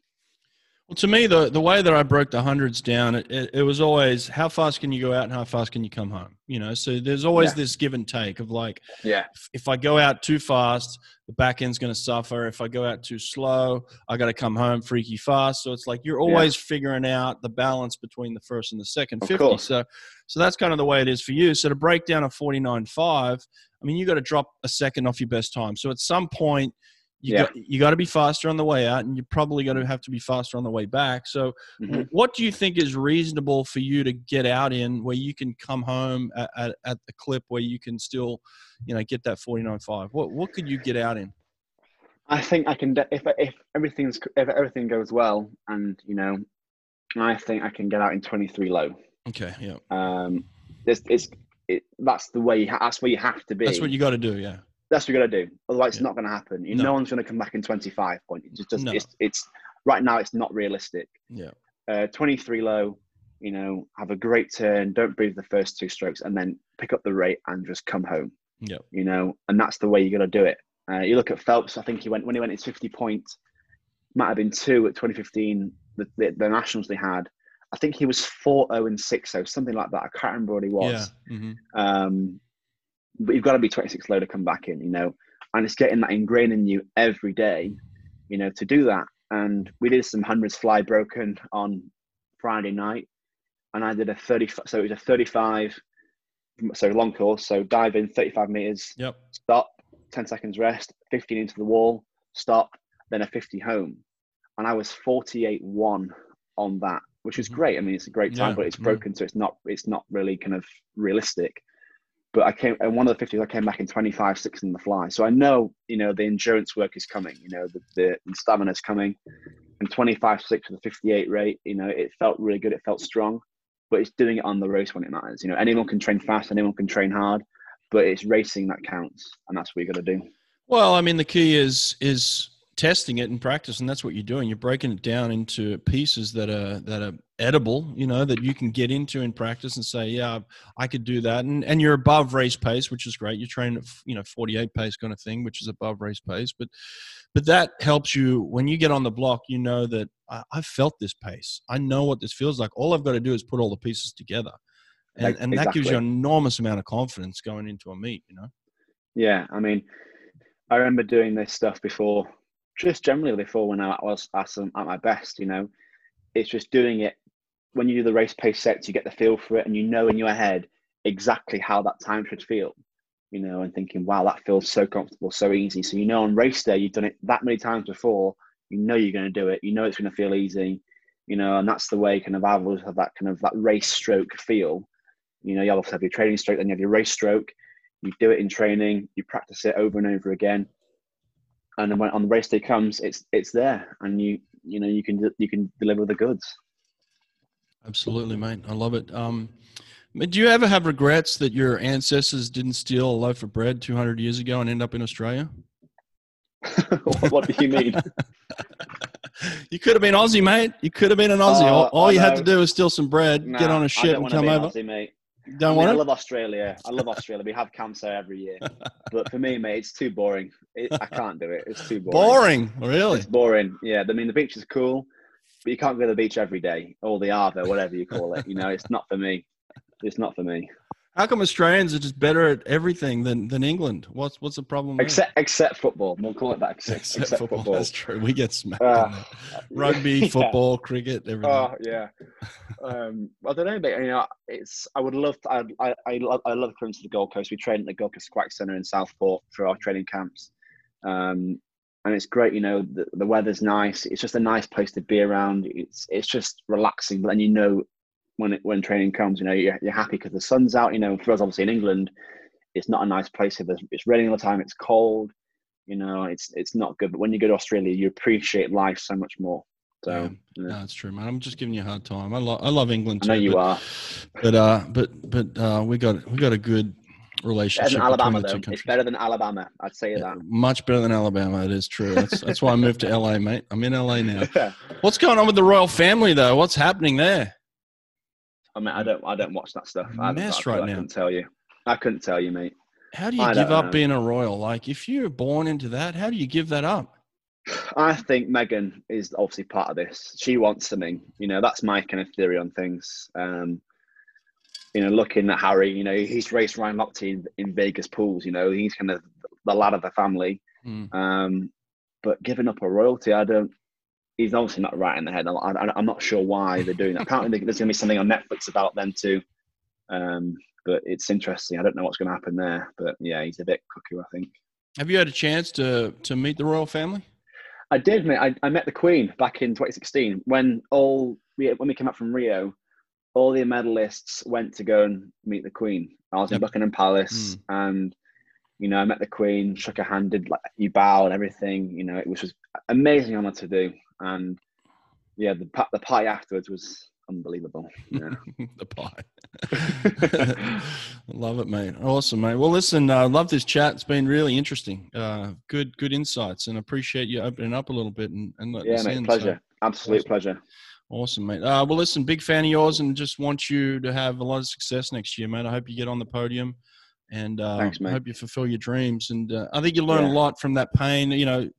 [SPEAKER 3] Well, to me, the the way that I broke the hundreds down, it, it, it, was always how fast can you go out and how fast can you come home. You know, so there's always yeah. this give and take of like,
[SPEAKER 2] yeah,
[SPEAKER 3] if, if I go out too fast, the back end's going to suffer. If I go out too slow, I got to come home freaky fast. So it's like you're always yeah. figuring out the balance between the first and the second of 50. Course. So, so that's kind of the way it is for you. So to break down a 49.5, I mean, you got to drop a second off your best time. So at some point you yeah. got you got to be faster on the way out, and you're probably going to have to be faster on the way back. So, mm-hmm. what do you think is reasonable for you to get out in where you can come home at, at, at the clip where you can still, you know, get that forty nine five? What what could you get out in?
[SPEAKER 2] I think I can if if everything's if everything goes well, and you know, I think I can get out in twenty three low.
[SPEAKER 3] Okay. Yeah.
[SPEAKER 2] Um, this it's it, that's the way. Ha- that's where you have to be.
[SPEAKER 3] That's what you got to do. Yeah.
[SPEAKER 2] That's what you got to do. Otherwise, yeah. it's not going to happen. You, no. no one's going to come back in 25 point. It's just, no. it's, it's right now. It's not realistic.
[SPEAKER 3] Yeah.
[SPEAKER 2] Uh, 23 low. You know, have a great turn. Don't breathe the first two strokes, and then pick up the rate and just come home.
[SPEAKER 3] Yeah.
[SPEAKER 2] You know, and that's the way you got to do it. Uh, you look at Phelps. I think he went when he went his 50 points. Might have been two at 2015. The, the, the nationals they had. I think he was 4 0 and 6 0, something like that. I can't remember what he was.
[SPEAKER 3] Yeah. Mm-hmm.
[SPEAKER 2] Um, but you've got to be 26 low to come back in, you know, and it's getting that ingrained in you every day, you know, to do that. And we did some hundreds fly broken on Friday night, and I did a 30, so it was a 35, so long course, so dive in 35 meters,
[SPEAKER 3] yep.
[SPEAKER 2] stop, 10 seconds rest, 15 into the wall, stop, then a 50 home. And I was 48 1 on that, which is mm-hmm. great. I mean, it's a great time, yeah. but it's broken, yeah. so it's not it's not really kind of realistic. But I came, and one of the 50s, I came back in 25, 6 in the fly. So I know, you know, the endurance work is coming, you know, the, the, the stamina is coming. And 25, 6 with a 58 rate, you know, it felt really good. It felt strong. But it's doing it on the race when it matters. You know, anyone can train fast, anyone can train hard, but it's racing that counts. And that's what you got to do.
[SPEAKER 3] Well, I mean, the key is, is, testing it in practice and that's what you're doing you're breaking it down into pieces that are that are edible you know that you can get into in practice and say yeah i could do that. And and you're above race pace which is great. You're training at you know 48 pace kind of thing which is above race pace. But but that helps you when you get on the block you know that I, have felt this pace. I know what this feels like. All i've got to do is put all the pieces together. And, like, and that gives you an enormous amount of confidence going into a meet you know?
[SPEAKER 2] Yeah i mean i remember doing this stuff before just generally before when I was at my best, you know, it's just doing it. When you do the race pace sets, you get the feel for it, and you know in your head exactly how that time should feel, you know, and thinking, wow, that feels so comfortable, so easy. So you know, on race day, you've done it that many times before. You know you're going to do it. You know it's going to feel easy, you know, and that's the way kind of I always have that kind of that race stroke feel. You know, you also have your training stroke, then you have your race stroke. You do it in training. You practice it over and over again and then when on the race day comes, it's it's there, and you you know you can you can deliver the goods.
[SPEAKER 3] Absolutely, mate. I love it. Um, do you ever have regrets that your ancestors didn't steal a loaf of bread 200 years ago and end up in Australia?
[SPEAKER 2] what do you mean?
[SPEAKER 3] you could have been Aussie, mate. You could have been an Aussie. Uh, all, all you had to do was steal some bread, nah, get on a ship, and come over.
[SPEAKER 2] Aussie, mate.
[SPEAKER 3] Don't I, mean,
[SPEAKER 2] I love Australia. I love Australia. We have camps there every year. But for me, mate, it's too boring. It, I can't do it. It's too
[SPEAKER 3] boring. Boring, really?
[SPEAKER 2] It's boring. Yeah. I mean, the beach is cool, but you can't go to the beach every day or the Arvo, whatever you call it. You know, it's not for me. It's not for me.
[SPEAKER 3] How come Australians are just better at everything than, than England? What's what's the problem?
[SPEAKER 2] There? Except except football. We'll call it that. Except, except, except football. football.
[SPEAKER 3] That's true. We get smacked. Uh, Rugby, yeah. football, cricket, everything.
[SPEAKER 2] Oh yeah. um, I don't know, but you know, it's. I would love. To, I, I I love. I love coming to the Gold Coast. We train at the Gold Coast Aquatic Centre in Southport for our training camps. Um, and it's great. You know, the, the weather's nice. It's just a nice place to be around. It's it's just relaxing. But then you know when it, when training comes. You know, you're, you're happy because the sun's out. You know, for us, obviously in England, it's not a nice place. If it's raining all the time, it's cold. You know, it's it's not good. But when you go to Australia, you appreciate life so much more. So yeah,
[SPEAKER 3] yeah. No, that's true, man. I'm just giving you a hard time. I love I love England too.
[SPEAKER 2] I know you
[SPEAKER 3] but,
[SPEAKER 2] are.
[SPEAKER 3] But uh, but but uh, we got we got a good relationship.
[SPEAKER 2] Better Alabama, though. It's better than Alabama. I'd say yeah, that.
[SPEAKER 3] Much better than Alabama. It is true. That's that's why I moved to LA, mate. I'm in LA now. What's going on with the royal family, though? What's happening there?
[SPEAKER 2] I mean, I don't, I don't watch that stuff. I,
[SPEAKER 3] mess right I
[SPEAKER 2] now. I couldn't tell you. I couldn't tell you, mate.
[SPEAKER 3] How do you I give up know. being a royal? Like, if you're born into that, how do you give that up?
[SPEAKER 2] I think Meghan is obviously part of this. She wants something. You know, that's my kind of theory on things. Um, you know, looking at Harry, you know, he's raced Ryan Lochte in, in Vegas pools. You know, he's kind of the lad of the family. Mm. Um, but giving up a royalty, I don't he's obviously not right in the head. I, am not sure why they're doing that. Apparently, there's going to be something on Netflix about them too. Um, but it's interesting. I don't know what's going to happen there. But yeah, he's a bit cuckoo, I think.
[SPEAKER 3] Have you had a chance to to meet the royal family?
[SPEAKER 2] I did, mate. I, I met the Queen back in 2016 when all when we came up from Rio. All the medalists went to go and meet the Queen. I was yep. in Buckingham Palace, mm. and you know, I met the Queen, shook her hand, did like you bow and everything. You know, it was just amazing honor to do, and yeah, the the pie afterwards was unbelievable. Yeah.
[SPEAKER 3] the pie. love it, mate. Awesome, mate. Well, listen, I uh, love this chat. It's been really interesting. Uh, good, good insights, and appreciate you opening up a little bit and, and letting
[SPEAKER 2] yeah, mate,
[SPEAKER 3] in.
[SPEAKER 2] Pleasure. So, Absolute awesome. pleasure.
[SPEAKER 3] Awesome, mate. Uh, well, listen, big fan of yours, and just want you to have a lot of success next year, mate. I hope you get on the podium, and uh,
[SPEAKER 2] Thanks,
[SPEAKER 3] I hope you fulfill your dreams. And uh, I think you learn yeah. a lot from that pain. You know,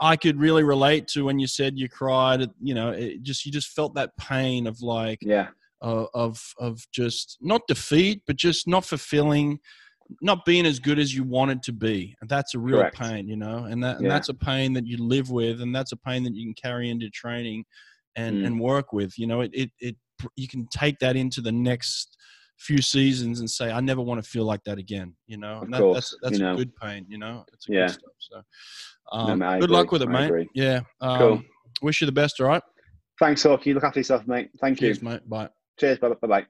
[SPEAKER 3] I could really relate to when you said you cried. You know, it just you just felt that pain of like,
[SPEAKER 2] yeah,
[SPEAKER 3] of of just not defeat, but just not fulfilling, not being as good as you wanted to be. And that's a real Correct. pain, you know. And that yeah. and that's a pain that you live with, and that's a pain that you can carry into training, and mm. and work with. You know, it it it you can take that into the next few seasons and say, I never want to feel like that again. You know, and that, that's that's you a know. good pain. You know, it's
[SPEAKER 2] yeah.
[SPEAKER 3] good stuff. So, um, no, good luck with it, mate.
[SPEAKER 2] Agree.
[SPEAKER 3] Yeah. Um,
[SPEAKER 2] cool.
[SPEAKER 3] Wish you the best. All right.
[SPEAKER 2] Thanks, Hawkey. Look after yourself, mate. Thank you.
[SPEAKER 3] Cheers,
[SPEAKER 2] you,
[SPEAKER 3] mate. Bye.
[SPEAKER 2] Cheers. Bye. Bye. Bye.